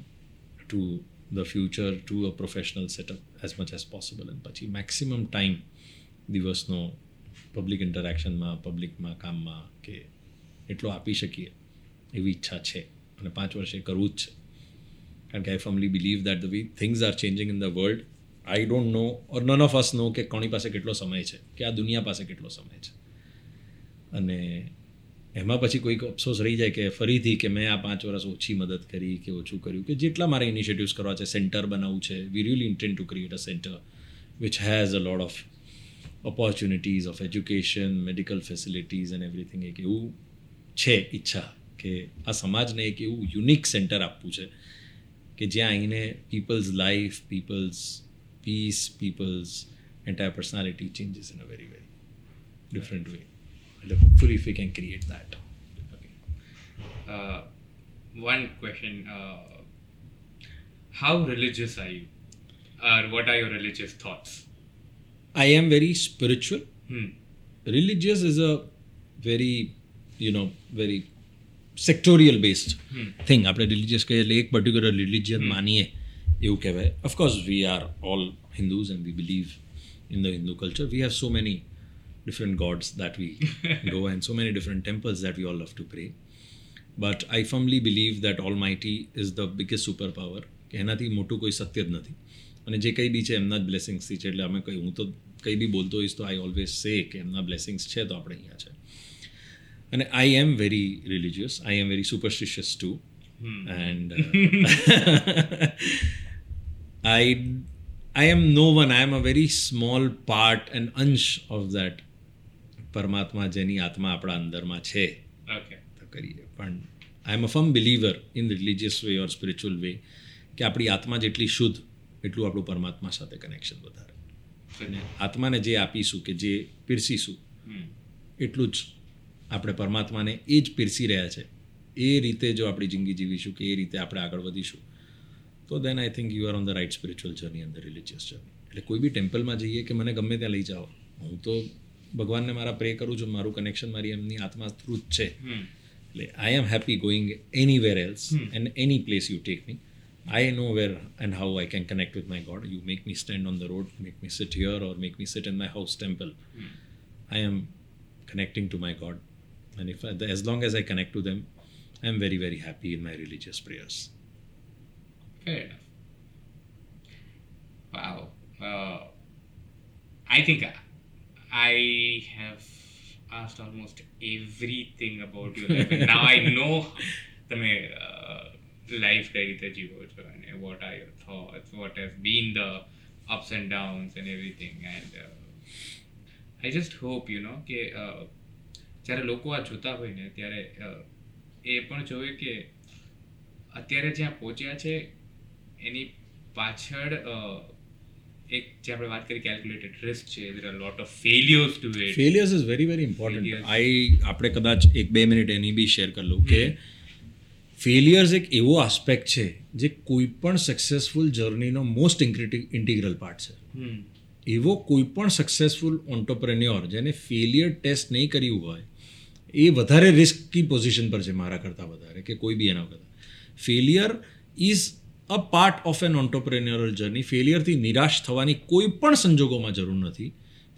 to the future, to a professional setup as much as possible. And પછી maximum time દિવસનો public ઇન્ટરેક્શનમાં પબ્લિકમાં કામમાં કે એટલો આપી શકીએ, એવી ઈચ્છા છે. અને પાંચ વર્ષે કરવું જ છે. કારણ કે I firmly believe that the we things are changing in the world I don't know or none of us know કે કોની પાસે કેટલો સમય છે, કે આ દુનિયા પાસે કેટલો સમય છે. અને એમાં પછી કોઈક અફસોસ રહી જાય કે ફરીથી કે મેં આ પાંચ વર્ષ ઓછી મદદ કરી કે ઓછું કર્યું કે જેટલા મારે ઇનિશિયેટિવ્સ કરવા છે સેન્ટર બનાવવું છે. We really intent to create a centre which has a lot of opportunities of education medical facilities and everything એક એવું છે ઈચ્છા કે આ સમાજને એક એવું યુનિક સેન્ટર આપવું છે કે જ્યાં આવીને people's life people's peace people's entire personality changes in a very very different way એટલે hopefully if we can create that uh, one question uh, how religious are you or what are your religious thoughts I am very spiritual. hmm. Religious is a very, you know, very sectorial based thing. આપણે religious કહીએ એટલે એક particular religion માનીએ એવું કહેવાય of course we are all Hindus and we believe in the Hindu culture we have so many different gods that we go and so many different temples that we all love to pray. But I firmly believe that Almighty is the biggest superpower. કે એનાથી મોટું કોઈ સત્ય જ નથી અને જે કંઈ બી છે એમના જ બ્લેસિંગ્સથી છે એટલે અમે કંઈ હું તો કંઈ બી બોલતો હોઈશ તો આઈ ઓલવેઝ સે કે એમના બ્લેસિંગ્સ છે તો આપણે અહીંયા છે અને I am very religious I am very superstitious too and I I am no one I am a very small part and અંશ ઓફ દેટ પરમાત્મા જેની આત્મા આપણા અંદરમાં છે. તો કરીએ. પણ I am a firm believer in religious way or spiritual way કે આપણી આત્મા જેટલી શુદ્ધ એટલું આપણું પરમાત્મા સાથે કનેક્શન વધારે. અને આત્માને જે આપીશું કે જે પીરસીશું એટલું જ આપણે પરમાત્માને એ જ પીરસી રહ્યા છે. એ રીતે જો આપણી જિંદગી જીવીશું કે એ રીતે આપણે આગળ વધીશું તો then I think you are on the right spiritual journey અને રિલિજિયસ જર્ની એટલે કોઈ બી ટેમ્પલમાં જઈએ કે મને ગમે ત્યાં લઈ જાઓ હું તો ભગવાનને મારા પ્રે કરું છું મારું કનેક્શન મારી એમની આત્મા થ્રુ જ છે એટલે I am happy going anywhere else and any place you take me I know where and how I can connect with my God. You make me stand on the road, make me sit here, or make me sit in my house temple. I am connecting to my God. And if I, as long as I connect to them, I am very, very happy in my religious prayers. Fair enough. Wow. Uh, I think I have asked almost everything about your life. and now I know તમે life કઈ રીતે જીવો છો અને what are your thoughts what has been the ups and downs and everything and I just hope you know કે uh, જ્યારે લોકો આ જોતા હોય ને ત્યારે uh, એ પણ જોવે કે અત્યારે જ્યાં પહોંચ્યા છે એની પાછળ અ, એક જે આપણે વાત કરી કેલ્ક્યુલેટેડ રિસ્ક છે there are lot of failures to it failures is very very important I આપણે કદાચ એક બે મિનિટ એની બી શેર કરી લઉં કે ફેલિયર્સ એક એવો આસ્પેક્ટ છે જે કોઈ પણ સક્સેસફુલ જર્નીનો મોસ્ટ ઇન્ટિગ્રલ પાર્ટ છે. એવો કોઈ પણ સક્સેસફુલ ઓન્ટરપ્રેન્યોર જેને ફેલિયર ટેસ્ટ નહીં કર્યું હોય એ વધારે રિસ્કી પોઝિશન પર છે મારા કરતાં વધારે કે કોઈ બી એના કરતાં. Failure is a part of an entrepreneurial journey ફેલિયરથી નિરાશ થવાની કોઈ પણ સંજોગોમાં જરૂર નથી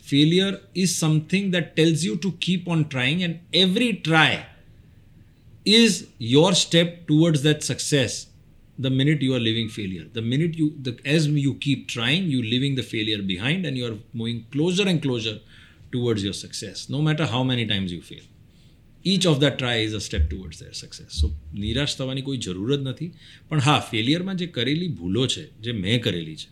failure is something that tells you to keep on trying and every try is your step towards that success the minute you are living failure the minute you the, as you keep trying you leaving the failure behind and you are moving closer and closer towards your success no matter how many times you fail each of the try is a step towards their success so નિરાશ થવાની કોઈ જરૂર જ નથી. પણ હા ફેલિયરમાં જે કરેલી ભૂલો છે, જે મેં કરેલી છે,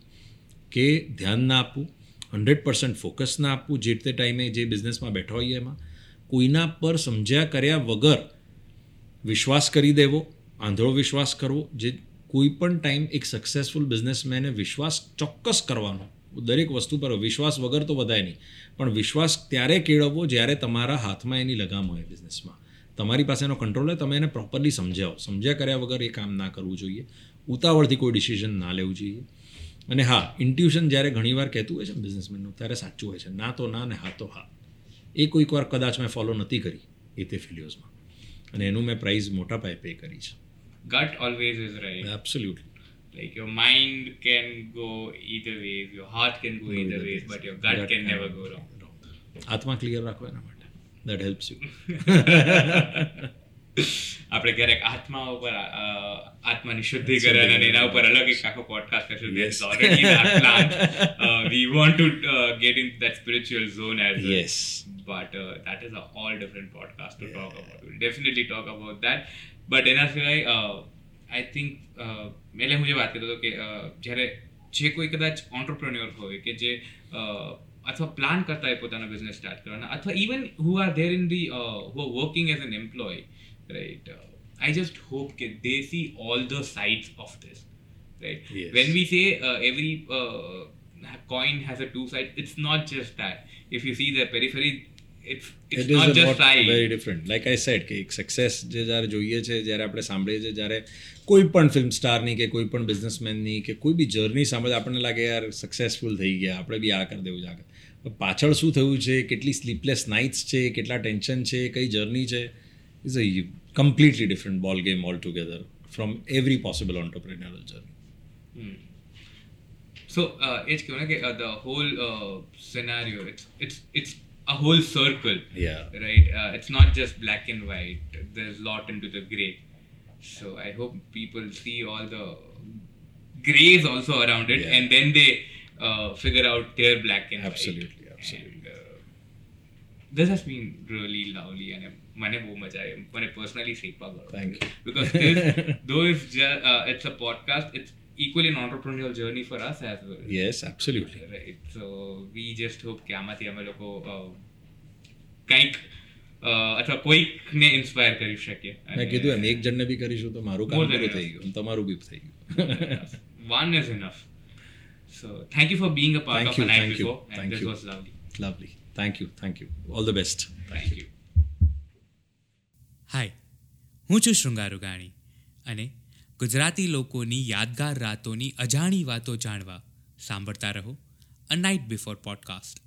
કે ધ્યાન ના આપવું હંડ્રેડ પર્સન્ટ ફોકસ ના આપવું, જે તે ટાઈમે જે બિઝનેસમાં બેઠો હોઈએ એમાં, કોઈના પર સમજ્યા કર્યા વગર વિશ્વાસ કરી દેવો, આંધળો વિશ્વાસ કરવો, જે કોઈ પણ ટાઈમ એક સક્સેસફુલ બિઝનેસમેને વિશ્વાસ ચોક્કસ કરવાનો દરેક વસ્તુ પર વિશ્વાસ વગર તો વધાય નહીં. પણ વિશ્વાસ ત્યારે કેળવવો જ્યારે તમારા હાથમાં એની લગામ હોય બિઝનેસમાં તમારી પાસે એનો કંટ્રોલ હોય તમે એને પ્રોપરલી સમજાવો. સમજ્યા કર્યા વગર એ કામ ના કરવું જોઈએ. ઉતાવળથી કોઈ ડિસિઝન ના લેવું જોઈએ. અને હા ઇન્ટ્યુશન જ્યારે ઘણીવાર કહેતું હોય છે બિઝનેસમેનનું ત્યારે સાચું હોય છે. ના તો ના ને હા તો હા. એ કોઈક વાર કદાચ મેં ફોલો નથી કરી એ તે ફિલિયોઝમાં અને એનું મેં પ્રાઇઝ મોટા પાયે પે કરી છે. Gut always is right absolutely like your mind can go either ways your heart can go either ways but your gut can never go wrong આત્મા ક્લિયર રાખો એના માટે દેટ હેલ્પ્સ યુ આપણે ક્યારેક આત્મા ઉપર અ, આત્માની શુદ્ધિકરણ અને એના ઉપર અલગ એક આખો પોડકાસ્ટ કરશું Yes. There's already that plan uh, we want to uh, get into that spiritual zone as well yes but uh, that is a all different podcast to talk about. We'll definitely talk about that. But એના સિવાય I think એટલે હું જે વાત કરતો હતો કે જ્યારે જે કોઈ કદાચ ઓન્ટરપ્રિન્યોર હોય કે જે અથવા પ્લાન કરતા હોય પોતાનો બિઝનેસ સ્ટાર્ટ કરવાના અથવા even who are there in the who are working as an employee right I just hope કે they see all the sides of this right when we say every coin coin has a two sides it's not just that. If you see the periphery it's it's it not just not side કે એક success જે જ્યારે જોઈએ છે જ્યારે આપણે સાંભળીએ છીએ જ્યારે કોઈ પણ ફિલ્મ સ્ટારની કે કોઈ પણ બિઝનેસમેનની કે કોઈ બી જર્ની સાંભળે આપણને લાગે યાર સક્સેસફુલ થઈ ગયા આપણે બી આ કરી દેવું આગળ પાછળ શું થયું છે કેટલી સ્લીપલેસ નાઇટ્સ છે કેટલા ટેન્શન છે કઈ જર્ની છે is a completely different ball game altogether from every possible entrepreneurial journey so એ જ કહેવું ને કે the whole whole it's it's it's a whole circle. Yeah. right? Uh, it's not just black and white. There's lot into the gray. so i hope people see all the grays also around it Yeah. and then they uh, figure out their black and white Absolutely, And, uh, this has been really lovely and મને બહુ મજા આવી મને personally શીખવા Thank you. because this though it's just uh, it's a podcast it's equally an entrepreneurial journey for us as well yes absolutely right so we just hope કે આમાંથી અમે લોકો uh, કંઈક uh, અથવા કોઈકને ઇન્સ્પાયર કરી શકીએ મેં કીધું એમ એક જણને બી કરીશું તો મારું કામ પૂરું થઈ ગયું તમારું બી થઈ ગયું. One is enough. So thank you for being a part Thank of you, a night thank you, and this you. was lovely. Lovely thank you thank you all the best thank you. Hi હું છું શૃંગાર ઉગાણી અને ગુજરાતી લોકોની યાદગાર રાતોની અજાણી વાતો જાણવા સાંભળતા રહો અ નાઇટ બિફોર પોડકાસ્ટ